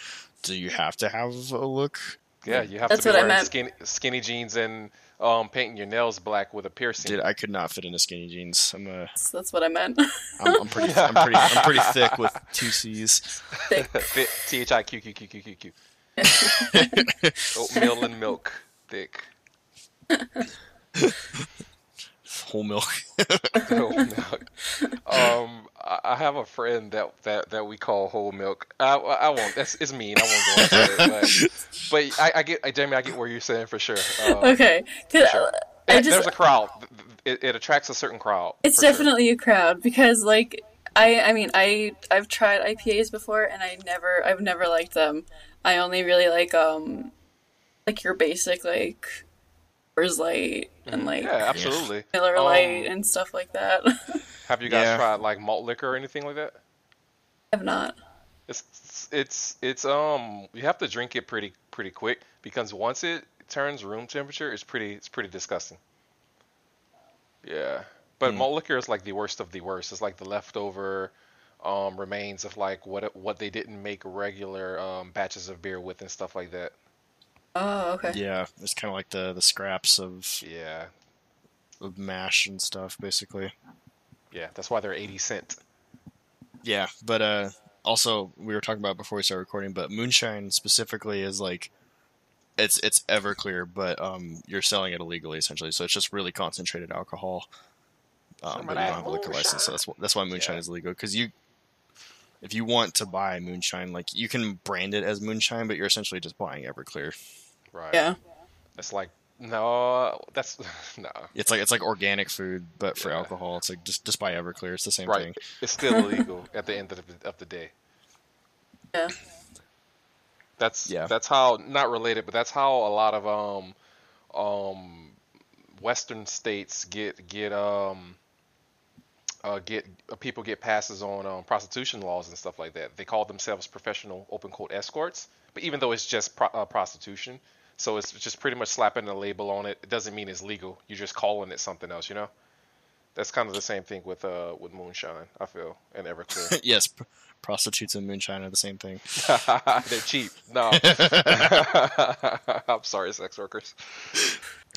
do you have to have a look? Yeah, you have That's to be what wearing skinny, skinny jeans and um, painting your nails black with a piercing. Dude, I could not fit into skinny jeans. I'm a, That's, that's what I meant. I'm, I'm pretty, I'm pretty, I'm pretty thick with two C's. Thick. Thick, T H I Q Q Q Q Q Q. Oatmeal and milk, thick. Whole milk. Whole milk. Um, I I have a friend that that, that we call whole milk. I, I won't. That's it's mean. I won't go into it. But, but I, I get, I, Jamie, I get where you're saying for sure. Okay. okay. 'Cause sure. I There's a crowd. It, it attracts a certain crowd. it's for sure. definitely a crowd because like I I mean I I've tried IPAs before and I never I've never liked them. I only really like um like your basic like Coors Light and like Yeah, absolutely. Miller Um, and stuff like that. Have you guys Yeah. tried like malt liquor or anything like that? I've not. It's it's it's um you have to drink it pretty pretty quick because once it turns room temperature, it's pretty it's pretty disgusting. Yeah, but Hmm. malt liquor is like the worst of the worst. It's like the leftover um remains of like what what they didn't make regular um batches of beer with and stuff like that. Oh, okay. Yeah, it's kind of like the the scraps of, Yeah, of mash and stuff, basically. yeah, that's why they're eighty cent. Yeah, but uh, also we were talking about before we started recording, but moonshine specifically is like it's it's Everclear, but um, you're selling it illegally essentially, so it's just really concentrated alcohol. Um, but you don't have a liquor license, so that's that's why moonshine Yeah. is illegal. Because you, if you want to buy moonshine, like you can brand it as moonshine, but you're essentially just buying Everclear. Right. Yeah. It's like no, that's no. It's like it's like organic food, but for Yeah. alcohol, it's like just just buy Everclear. It's the same Right. thing. It's still illegal at the end of the, of the day. Yeah. That's Yeah. that's how not related, but that's how a lot of um um Western states get get um uh, get uh, people get passes on um, prostitution laws and stuff like that. They call themselves professional open quote escorts, but even though it's just pro- uh, prostitution, so it's just pretty much slapping a label on it. It doesn't mean it's legal. You're just calling it something else, you know. That's kind of the same thing with uh with moonshine. I feel and Everclear. yes, pr- prostitutes and moonshine are the same thing. They're cheap. No. I'm sorry, sex workers.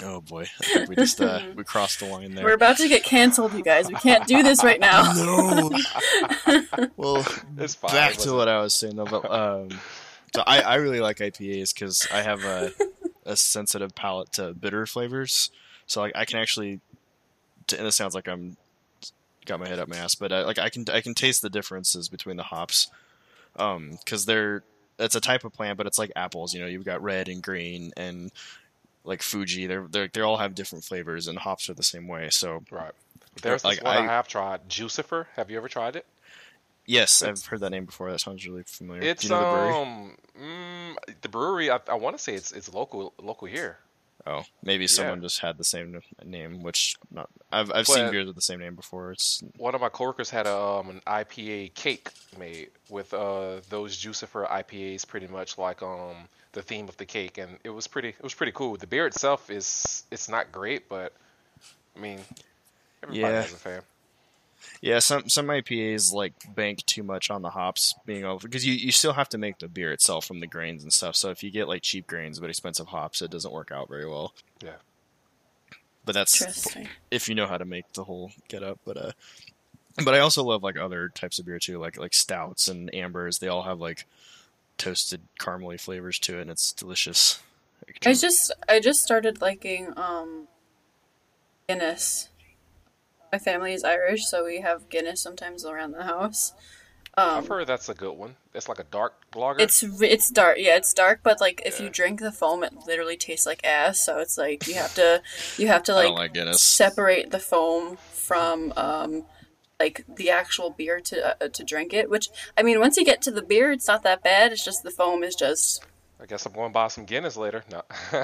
Oh boy, we just uh, we crossed the line there. We're about to get canceled, you guys. We can't do this right now. no. well, It's fine. back to wasn't- what I was saying though. But, um, so I, I really like IPAs because I have a, a sensitive palate to bitter flavors. So like I can actually, and this sounds like I'm got my head up my ass, but I, like I can I can taste the differences between the hops, um, because they're it's a type of plant, but it's like apples. You know, you've got red and green and like Fuji. They're they they all have different flavors, and hops are the same way. So Right. There's Like, this one I, I- have tried, Jucifer. Have you ever tried it? Yes, I've heard that name before. That sounds really familiar. It's Do you know the brewery? um mm, the brewery. I, I want to say it's it's local local here. Oh, maybe Yeah. someone just had the same name, which not. I've I've seen beers with the same name before. It's One of my coworkers had a, um, an IPA cake made with uh, those Jucifer IPAs, pretty much like um the theme of the cake, and it was pretty it was pretty cool. The beer itself is it's not great, but I mean everybody Yeah. has a fan. Yeah. Some some IPAs like bank too much on the hops being over because you you still have to make the beer itself from the grains and stuff. So if you get like cheap grains but expensive hops, it doesn't work out very well. Yeah. But that's if you know how to make the whole get up. But uh, but I also love like other types of beer too, like like stouts and ambers. They all have like toasted caramely flavors to it, and it's delicious. I just I just started liking um Guinness. My family is Irish, so we have Guinness sometimes around the house. Um, I've heard that's a good one. It's like a dark lager. it's it's dark, yeah, it's dark, but like if Yeah. you drink the foam, it literally tastes like ass. So it's like you have to you have to like, like separate the foam from um like the actual beer to uh, to drink it. Which I mean, once you get to the beer, it's not that bad. It's just the foam is just I guess I'm going to buy some Guinness later. No.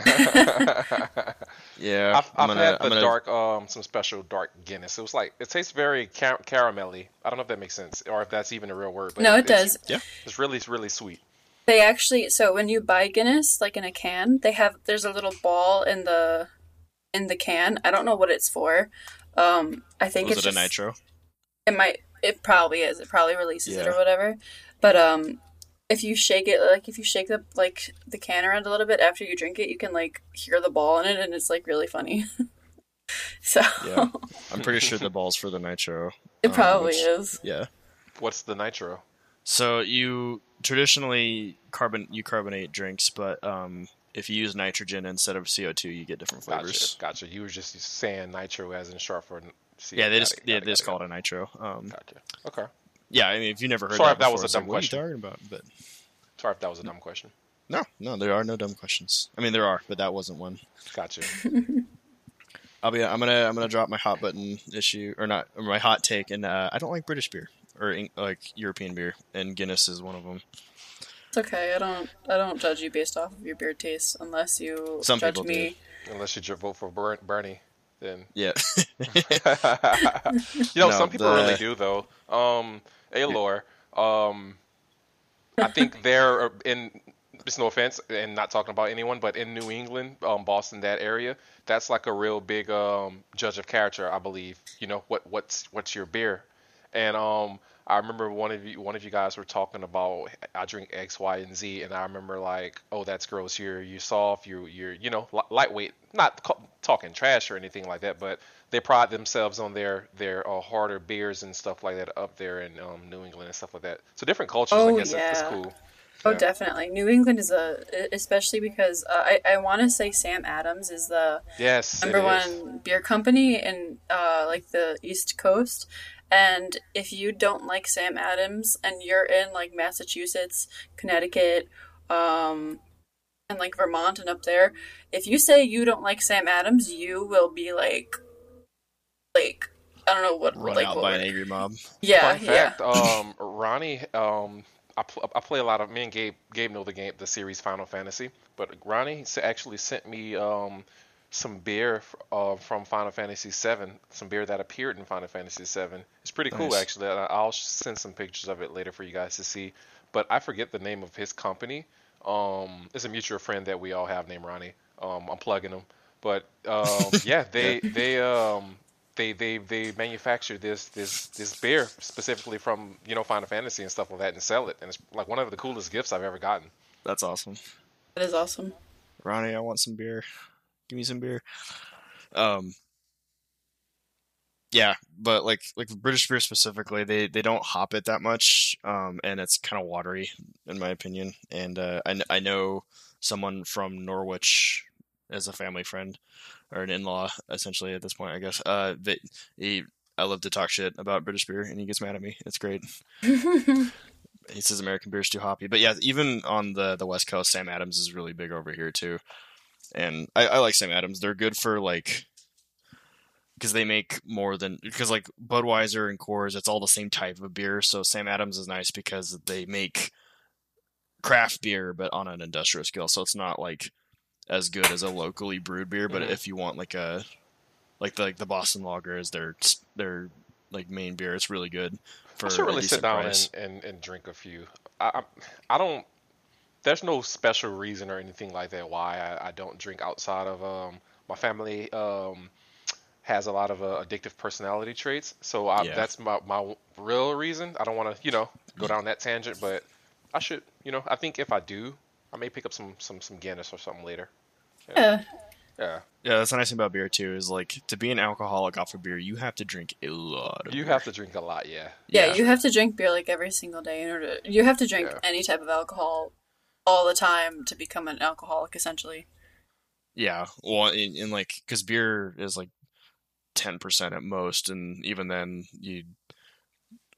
Yeah, I've, I'm I've gonna- had I'm the gonna- dark, um, some special dark Guinness. It was like it tastes very car- caramelly. I don't know if that makes sense or if that's even a real word. But no, it it's- does. It's really, really sweet. They actually so when you buy Guinness like in a can, they have there's a little ball in the in the can. I don't know what it's for. Um, I think Was it's it a nitro? It might. It probably is. It probably releases it or whatever. But um, if you shake it, like if you shake the like the can around a little bit after you drink it, you can like hear the ball in it, and it's like really funny. so Yeah. I'm pretty sure the ball's for the nitro. it um, probably which- is. Yeah. What's the nitro? So you traditionally carbon you carbonate drinks, but um, if you use nitrogen instead of CO2, you get different flavors. Gotcha. Gotcha. You were just saying nitro as in short for. C- Yeah, they got just it, yeah got they it, just got call it a nitro. Um. Gotcha. Okay. Yeah, I mean if you never heard Sorry that, if that was a dumb like, what question. are you talking about? But Sorry if that was a dumb question. no, no, there are no dumb questions. I mean there are, but that wasn't one. Gotcha. I'll be I'm gonna I'm gonna drop my hot button issue or not or my hot take, and uh, I don't like British beer or like European beer, and Guinness is one of them. It's okay. I don't. I don't judge you based off of your beer taste unless you Some judge people me. Unless you ju- vote for Bernie, then Yeah, you know No, some people the- really do though. Um, Alor, um, I think they're in. Just no offense, and not talking about anyone, but in New England, um, Boston, that area, that's like a real big um, judge of character, I believe. You know what what's what's your beer, and um, I remember one of you one of you guys were talking about I drink X, Y, and Z, and I remember like, oh, that's gross. You're you soft. You you're you know li- lightweight. Not ca- talking trash or anything like that, but they pride themselves on their their uh, harder beers and stuff like that up there in um, New England and stuff like that. So different cultures, Oh, I guess, yeah. cool. Oh, Yeah. definitely. New England is a, especially because uh, I I want to say Sam Adams is the Yes, number one beer company in uh, like the East Coast. And if you don't like Sam Adams and you're in like Massachusetts, Connecticut, um, and like Vermont and up there, if you say you don't like Sam Adams, you will be like, like I don't know what run like out what by an angry mob. Yeah, Fun yeah. fact, um, Ronnie, um, I, pl- I play a lot of. Me and Gabe, Gabe know the game, the series Final Fantasy. But Ronnie actually sent me um, some beer uh, from Final Fantasy VII, some beer that appeared in Final Fantasy VII. It's pretty cool, actually. I- I'll send some pictures of it later for you guys to see. But I forget the name of his company. Um, it's a mutual friend that we all have named Ronnie. Um, I'm plugging him. But um, yeah, they they um, they they they manufacture this this this beer specifically from you know Final Fantasy and stuff like that and sell it, and it's like one of the coolest gifts I've ever gotten. That's awesome. That is awesome. Ronnie, I want some beer. Give me some beer. Um, yeah, but like like British beer specifically, they they don't hop it that much, um, and it's kind of watery in my opinion. And uh, I I know someone from Norwich as a family friend or an in-law essentially at this point, I guess. Uh, that he I love to talk shit about British beer, and he gets mad at me. It's great. he says American beer is too hoppy. But yeah, even on the the West Coast, Sam Adams is really big over here too. And I, I like Sam Adams. They're good for like because they make more than because like Budweiser and Coors, it's all the same type of beer. So Sam Adams is nice because they make craft beer, but on an industrial scale. So it's not like as good as a locally brewed beer. But Mhm. if you want like a like the like the Boston Lager is their their like main beer, it's really good. For I should really sit down and, and, and drink a few. I I don't. There's no special reason or anything like that why I, I don't drink outside of um my family um has a lot of uh, addictive personality traits. So I, Yeah. that's my my real reason. I don't want to you know go down that tangent, but I should you know I think if I do, I may pick up some some some Guinness or something later. yeah. Yeah, Yeah, that's the nice thing about beer too. Is like to be an alcoholic off of beer, you have to drink a lot. Of you beer. have to drink a lot. Yeah. Yeah, you have to drink beer like every single day in order. You have to drink Yeah. any type of alcohol all the time to become an alcoholic, essentially. Yeah, well, in, in like because beer is like ten percent at most, and even then you.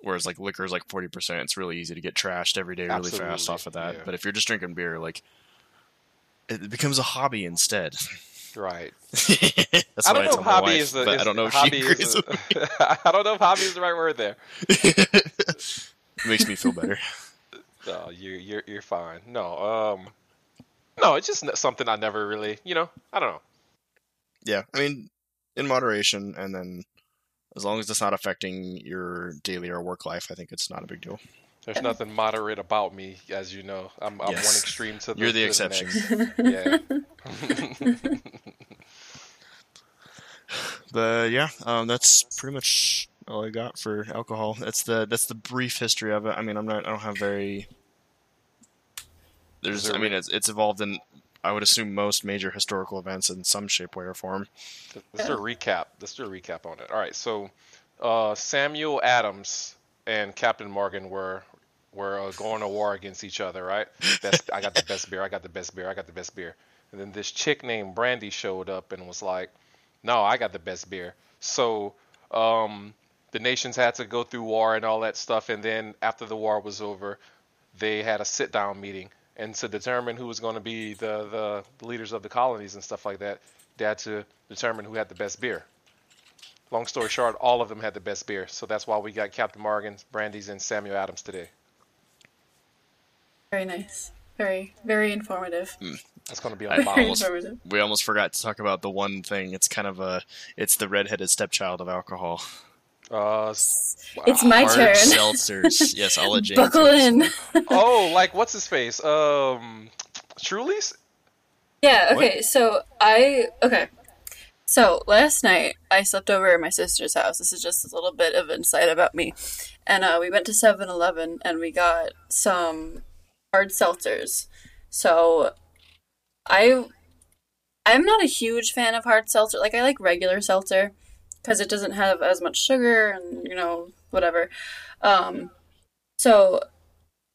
Whereas like liquor is like forty percent, it's really easy to get trashed every day really fast off of that. yeah. But if you're just drinking beer, like it becomes a hobby instead. Right. That's I what don't know tell if hobby wife, is the. is- I don't know if hobby she agrees is with a- me. I don't know if hobby is the right word there. Makes me feel better. No, you you're you're fine. No, um, no, it's just something I never really, you know, I don't know. Yeah, I mean, in moderation, and then as long as it's not affecting your daily or work life, I think it's not a big deal. There's nothing moderate about me, as you know. I'm I'm Yes. one extreme to the. Other. You're the to exception. next. Yeah. but yeah, um, that's pretty much all I got for alcohol. That's the that's the brief history of it. I mean, I'm not I don't have very. There's there I mean it's it's evolved in I would assume most major historical events in some shape, way, or form. Let's do a recap. Let's do a recap on it. All right, so uh, Samuel Adams and Captain Morgan were were uh, going to war against each other, right? Best, I got the best beer. I got the best beer. I got the best beer. And then this chick named Brandy showed up and was like, "No, I got the best beer." So um, the nations had to go through war and all that stuff. And then after the war was over, they had a sit down meeting. And to determine who was going to be the, the leaders of the colonies and stuff like that, they had to determine who had the best beer. Long story short, all of them had the best beer. So that's why we got Captain Morgan, Brandy's, and Samuel Adams today. Very nice. Very, very informative. Hmm. That's going to be on the bottle. almost- We almost forgot to talk about the one thing. It's kind of a it's the redheaded stepchild of alcohol. Uh, s- It's my Hard turn. seltzers. Yes, I'll let James. Buckle in. oh, like what's his face? Um, Truly's? Yeah, okay, so I okay. So last night I slept over at my sister's house. This is just a little bit of insight about me. And uh, we went to 7-Eleven and we got some hard seltzers. So I I'm not a huge fan of hard seltzer. Like I like regular seltzer because it doesn't have as much sugar and you know whatever. Um so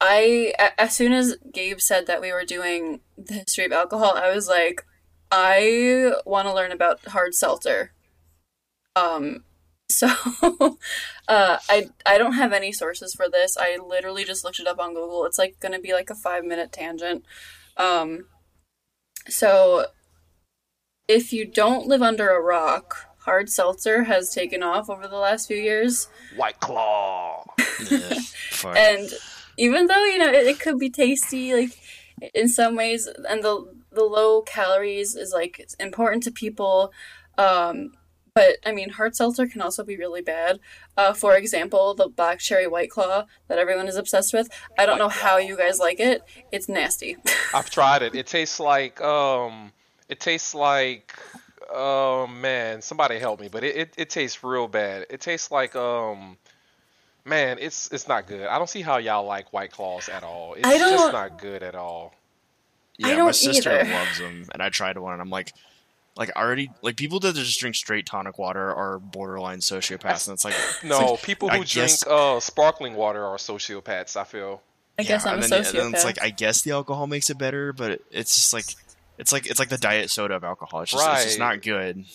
I as soon as Gabe said that we were doing the history of alcohol, I was like, I want to learn about hard seltzer. Um, so uh, I I don't have any sources for this. I literally just looked it up on Google. It's like going to be like a five minute tangent. Um, so if you don't live under a rock, hard seltzer has taken off over the last few years. White Claw. Yeah, and even though you know it, it could be tasty like in some ways and the the low calories is like it's important to people um but i mean hard seltzer can also be really bad uh for example the black cherry white claw that everyone is obsessed with i don't know how you guys like it it's nasty I've tried it. It tastes like um, it tastes like oh man, somebody help me, but it, it, it tastes real bad. It tastes like um, man, it's it's not good. I don't see how y'all like White Claws at all. It's I don't- just not good at all. yeah, I my don't sister either. loves them, and I tried one, and I'm like, like I already like people that just drink straight tonic water are borderline sociopaths, and it's like No, like, people I who drink guess- uh sparkling water are sociopaths. I feel. i guess yeah, i'm a and then, sociopath and then it's like I guess the alcohol makes it better, but it, it's just like it's like it's like the diet soda of alcohol. It's just it's just not good.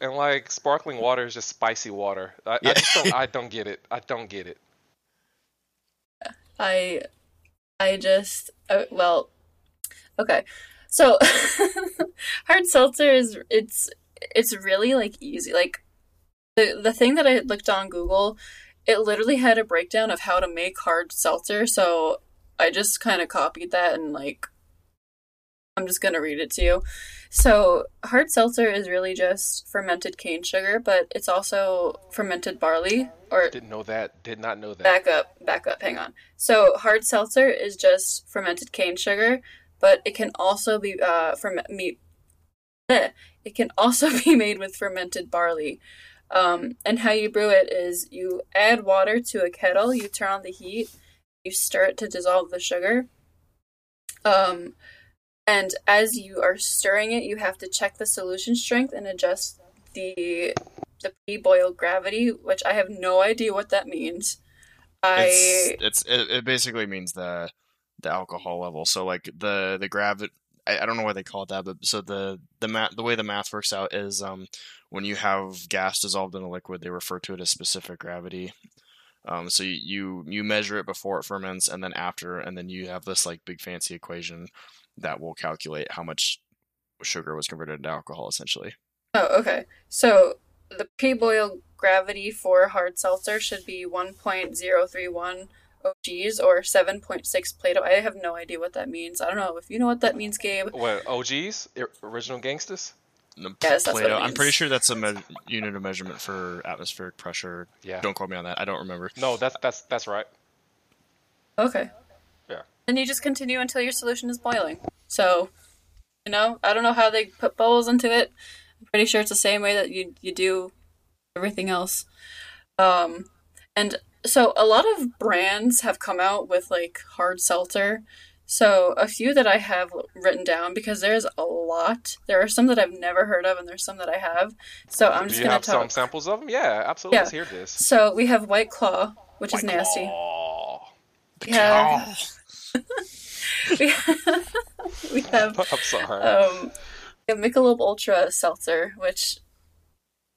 And like sparkling water is just spicy water. I, I Yeah. just don't. I don't get it. I don't get it. I I just uh, well okay. So hard seltzer is it's it's really like easy. Like the the thing that I looked on Google, it literally had a breakdown of how to make hard seltzer. So I just kind of copied that and like I'm just going to read it to you. So, hard seltzer is really just fermented cane sugar, but it's also fermented barley or Didn't know that. Did not know that. Back up, back up, hang on. So hard seltzer is just fermented cane sugar, but it can also be uh ferment meat. It can also be made with fermented barley. Um, and how you brew it is you add water to a kettle, you turn on the heat, you stir it to dissolve the sugar. Um, and as you are stirring it, you have to check the solution strength and adjust the the pre-boil gravity, which I have no idea what that means. I It's it's it, basically means the the alcohol level. So like the the gravity. I, I don't know why they call it that, but so the the math the way the math works out is um when you have gas dissolved in a liquid, they refer to it as specific gravity. Um, so you, you you measure it before it ferments, and then after, and then you have this like big fancy equation that will calculate how much sugar was converted into alcohol, essentially. Oh, okay. So the pre-boil gravity for hard seltzer should be 1.031 OGs or 7.6 Plato. I have no idea what that means. I don't know if you know what that means, Gabe. What OGs? Original gangsters? The Yes, Plato. I'm pretty sure that's a me- unit of measurement for atmospheric pressure. Yeah. Don't quote me on that. I don't remember. No, that's that's that's right. Okay. Yeah. Then you just continue until your solution is boiling. So, you know, I don't know how they put bowls into it. I'm pretty sure it's the same way that you you do everything else. Um, and so a lot of brands have come out with like hard seltzer. So a few that I have written down because there's a lot. There are some that I've never heard of, and there's some that I have. So I'm just gonna have some samples of them? Yeah, absolutely. Yeah. Let's hear this. So we have White Claw, which is White nasty. Claw. We have, we we have I'm sorry. um, we have Michelob Ultra Seltzer, which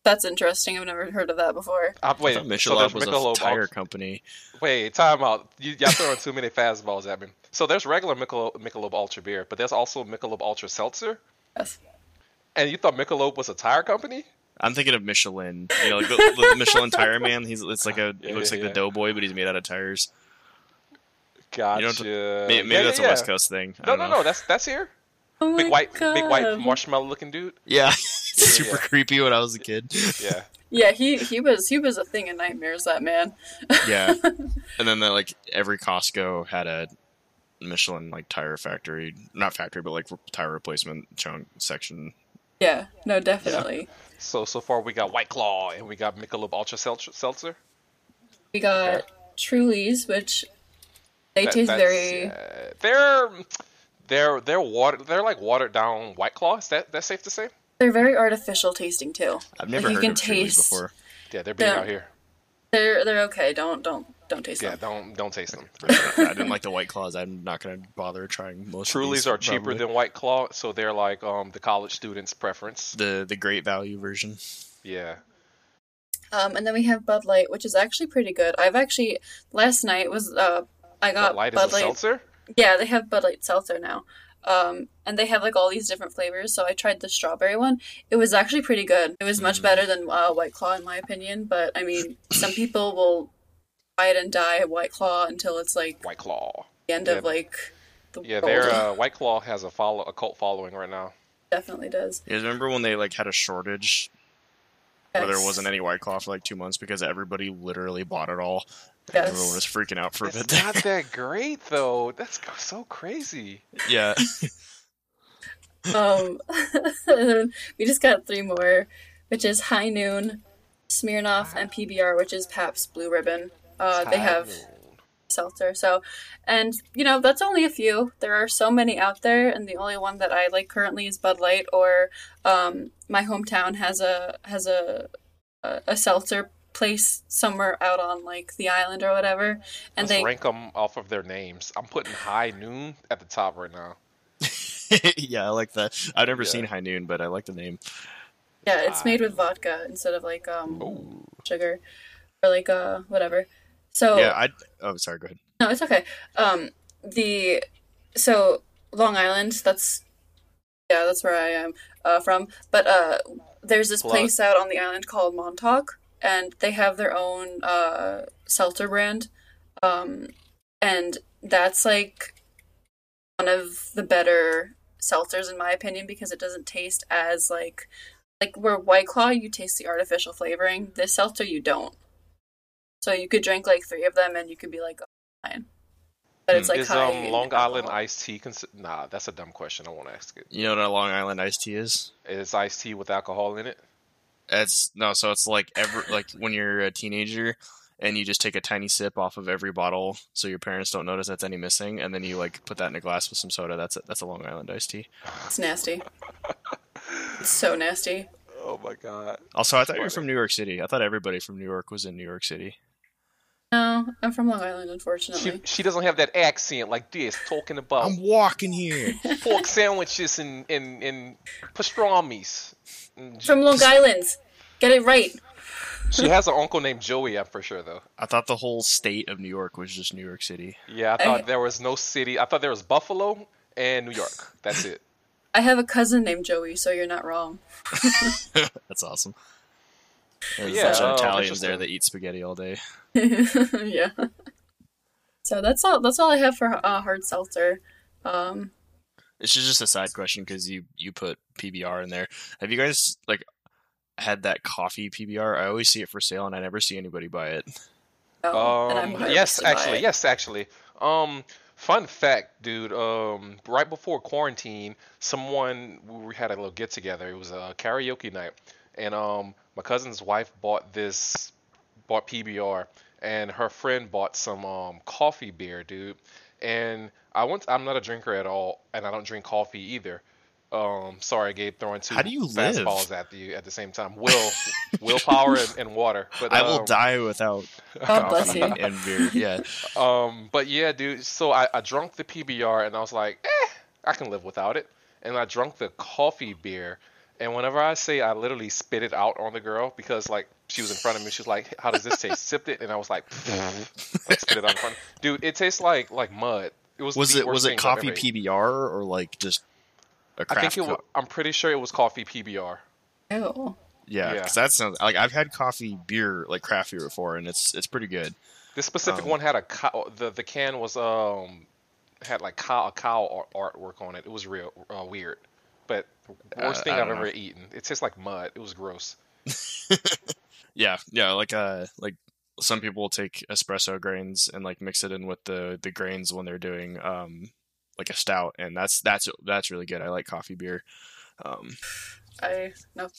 that's interesting. I've never heard of that before. Uh, I wait, thought so Michelob there's was Michelob a tire company. Wait, time out. You, y'all throwing too many fastballs at me. So there's regular Michelob, Michelob Ultra beer, but there's also Michelob Ultra Seltzer. Yes. And you thought Michelob was a tire company? I'm thinking of Michelin. You know, like the, the Michelin Tire Man. He's it's like a Yeah, it looks yeah, like yeah. the Doughboy, but he's made out of tires. Gotcha. don't- Maybe, maybe Yeah, that's yeah, a West yeah. Coast thing. I No, don't no, know. no. That's that's here. Oh Big white, God. big white marshmallow looking dude. Yeah, it's super Yeah. creepy when I was a kid. Yeah. Yeah, he he was he was a thing in nightmares. That man. Yeah, and then the, like every Costco had a Michelin like tire factory, not factory, but like tire replacement chunk section. Yeah, no, definitely. So so far we got White Claw and we got Michelob Ultra Seltzer. Seltzer. We got Trulies, which they That- taste very. uh, they're they're they're water. They're like watered down White Claw. Is that that's safe to say? They're very artificial tasting too. I've never Like, you heard can of Truly taste- before. Yeah, they're big Yeah. out here. They're they're okay. Don't don't don't taste Yeah, them. Yeah, don't don't taste them. I didn't like the White Claws. I'm not gonna bother trying most. of Trulies these, are cheaper probably. than White Claw, so they're like um the college student's preference. the the great value version. Yeah. Um, and then we have Bud Light, which is actually pretty good. I've actually last night was uh I got Bud Light Bud is a Light. seltzer. Yeah, they have Bud Light seltzer now. Um, and they have like all these different flavors. So I tried the strawberry one. It was actually pretty good. It was much Mm. better than uh, White Claw, in my opinion. But I mean, some people will try it and die at White Claw until it's like White Claw. the end Yeah. of like the Yeah, world. their uh, White Claw has a follow a cult following right now. definitely does. You guys remember when they like had a shortage where there wasn't any White Claw for like two months because everybody literally bought it all. Yes. Everyone was freaking out for a It's bit there. not that great though. That's so crazy. yeah, Um, we just got three more, which is High Noon, Smirnoff, and PBR, which is Pabst Blue Ribbon. Uh, they have seltzer. So, and you know that's only a few. There are so many out there, and the only one that I like currently is Bud Light. Or um, my hometown has a has a a, a seltzer place somewhere out on like the island or whatever, and Let's they rank them off of their names. I'm putting High Noon at the top right now. yeah, I like that. I've never Yeah. seen High Noon, but I like the name. yeah, it's made with vodka instead of like um Ooh. sugar or like uh whatever. So Yeah, I. Oh, sorry. Go ahead. No, it's okay. Um, the so Long Island. That's yeah, that's where I am uh, from. But uh, there's this Plug. place out on the island called Montauk, and they have their own uh, seltzer brand. Um, and that's like one of the better seltzers in my opinion because it doesn't taste as like like where White Claw you taste the artificial flavoring. This seltzer you don't. So you could drink like three of them and you could be like oh, fine. But it's like is um Long Island iced tea? Cons- nah, that's a dumb question. I won't ask it. You know what a Long Island iced tea is? It's iced tea with alcohol in it? It's no. So it's like every like when you're a teenager and you just take a tiny sip off of every bottle, so your parents don't notice that's any missing, and then you like put that in a glass with some soda. That's a, that's a Long Island iced tea. It's nasty. It's so nasty. Oh my god. Also, I thought you were from New York City. I thought everybody from New York was in New York City. No, I'm from Long Island, unfortunately. she doesn't have that accent like this, talking about I'm walking here. pork sandwiches and and and pastrami's. And From Long Island. Get it right. She has an uncle named Joey. I'm for sure though. I thought the whole state of New York was just New York City. Yeah, I thought I- there was no city. I thought there was Buffalo and New York. That's it. I have a cousin named Joey, so you're not wrong. That's awesome. There's Yeah, a bunch of oh, Italians there that eat spaghetti all day. yeah. So that's all. That's all I have for uh, hard seltzer. Um, It's just a side question because you you put PBR in there. Have you guys like had that coffee PBR? I always see it for sale and I never see anybody buy it. no, Um, yes, actually, it. yes, actually. Um, fun fact, dude. Um, right before quarantine, someone we had a little get together. It was a karaoke night, and um, my cousin's wife bought this, bought PBR, and her friend bought some um coffee beer, dude. And I went. I'm not a drinker at all, and I don't drink coffee either. Um, sorry, Gabe, throwing two How do you live? fastballs at you at the same time. Will, willpower, and, and water. But I will um, die without God bless coffee you. and beer. Yeah. Um, but yeah, dude. So I, I drunk the PBR and I was like, eh, I can live without it. And I drunk the coffee beer. And whenever I say I literally spit it out on the girl because like she was in front of me, she was like, "How does this taste?" Sipped it, and I was like, like spit it out in front. Dude, it tastes like like mud. It was Was the it worst was it coffee. PBR or like just a craft? I think it. co- Was, I'm pretty sure it was coffee PBR. Ew. yeah, yeah. because that sounds like I've had coffee beer like craft beer before, and it's it's pretty good. This specific Um, one had a cow. The the can was um had like cow a cow art, artwork on it. It was real uh, weird, but worst Uh, thing I I've don't ever eaten. It tastes like mud. It was gross. Yeah, yeah, like uh like some people will take espresso grains and like mix it in with the the grains when they're doing um like a stout, and that's that's that's really good. I like coffee beer. Um, I no.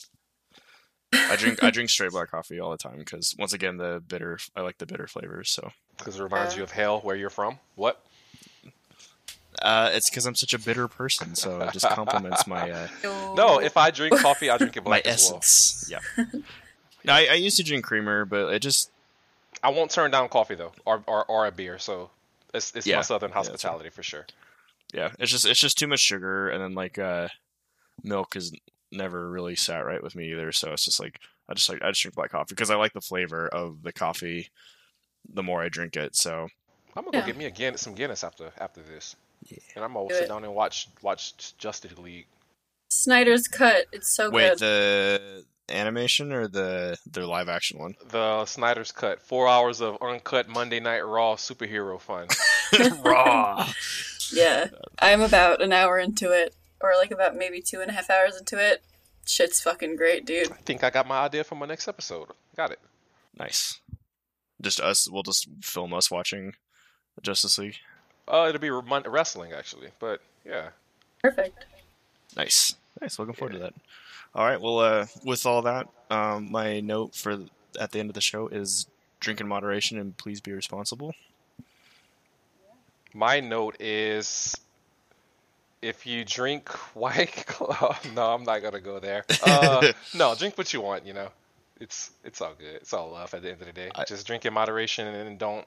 I drink I drink straight black coffee all the time because once again the bitter I like the bitter flavors. So Because it reminds Yeah. you of hell, where you're from. What? Uh, it's because I'm such a bitter person, so it just complements my uh, No, if I drink coffee, I drink it my black as well. essence. Yeah. No, I, I used to drink creamer, but it just I won't turn down coffee though, or or, or a beer. So it's it's Yeah. my southern Yeah, hospitality for sure. yeah, it's just it's just too much sugar, and then like uh, milk is never really sat right with me either. So it's just like I just like I just drink black coffee because I like the flavor of the coffee. The more I drink it, so I'm gonna Yeah. go get me a Guinness, some Guinness after after this, Yeah. and I'm gonna Do sit it. down and watch watch Justice League. Snyder's cut. It's so wait, good. the animation or the the live action one? The Snyder's Cut, four hours of uncut Monday Night Raw superhero fun. Raw. Yeah, I'm about an hour into it, or like about maybe two and a half hours into it. Shit's fucking great, dude. I think I got my idea for my next episode. Got it. Nice. Just us. We'll just film us watching Justice League. Uh, it'll be wrestling actually, but yeah. Perfect. Nice. Nice. Looking forward to that. All right. Well, uh, with all that, um, my note for at the end of the show is drink in moderation and please be responsible. My note is if you drink White Claw, no, I'm not gonna go there. Uh, no, drink what you want. You know, it's it's all good. It's all love at the end of the day. I- Just drink in moderation and don't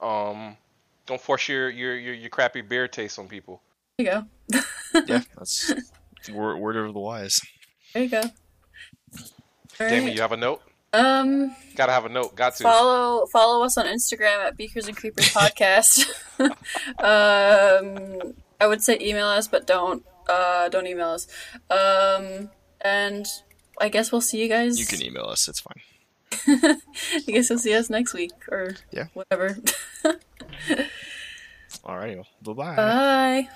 um don't force your your your, your crappy beer taste on people. There you go. yeah, that's word, word of the wise. There you go. All Damon, right. you have a note? Um, Gotta have a note. Got to. follow follow us on Instagram at Beakers and Creepers Podcast. um, I would say email us, but don't uh don't email us. Um, and I guess we'll see you guys. You can email us. It's fine. I guess you'll see us next week or Yeah. whatever. All right. Well, bye bye. Bye.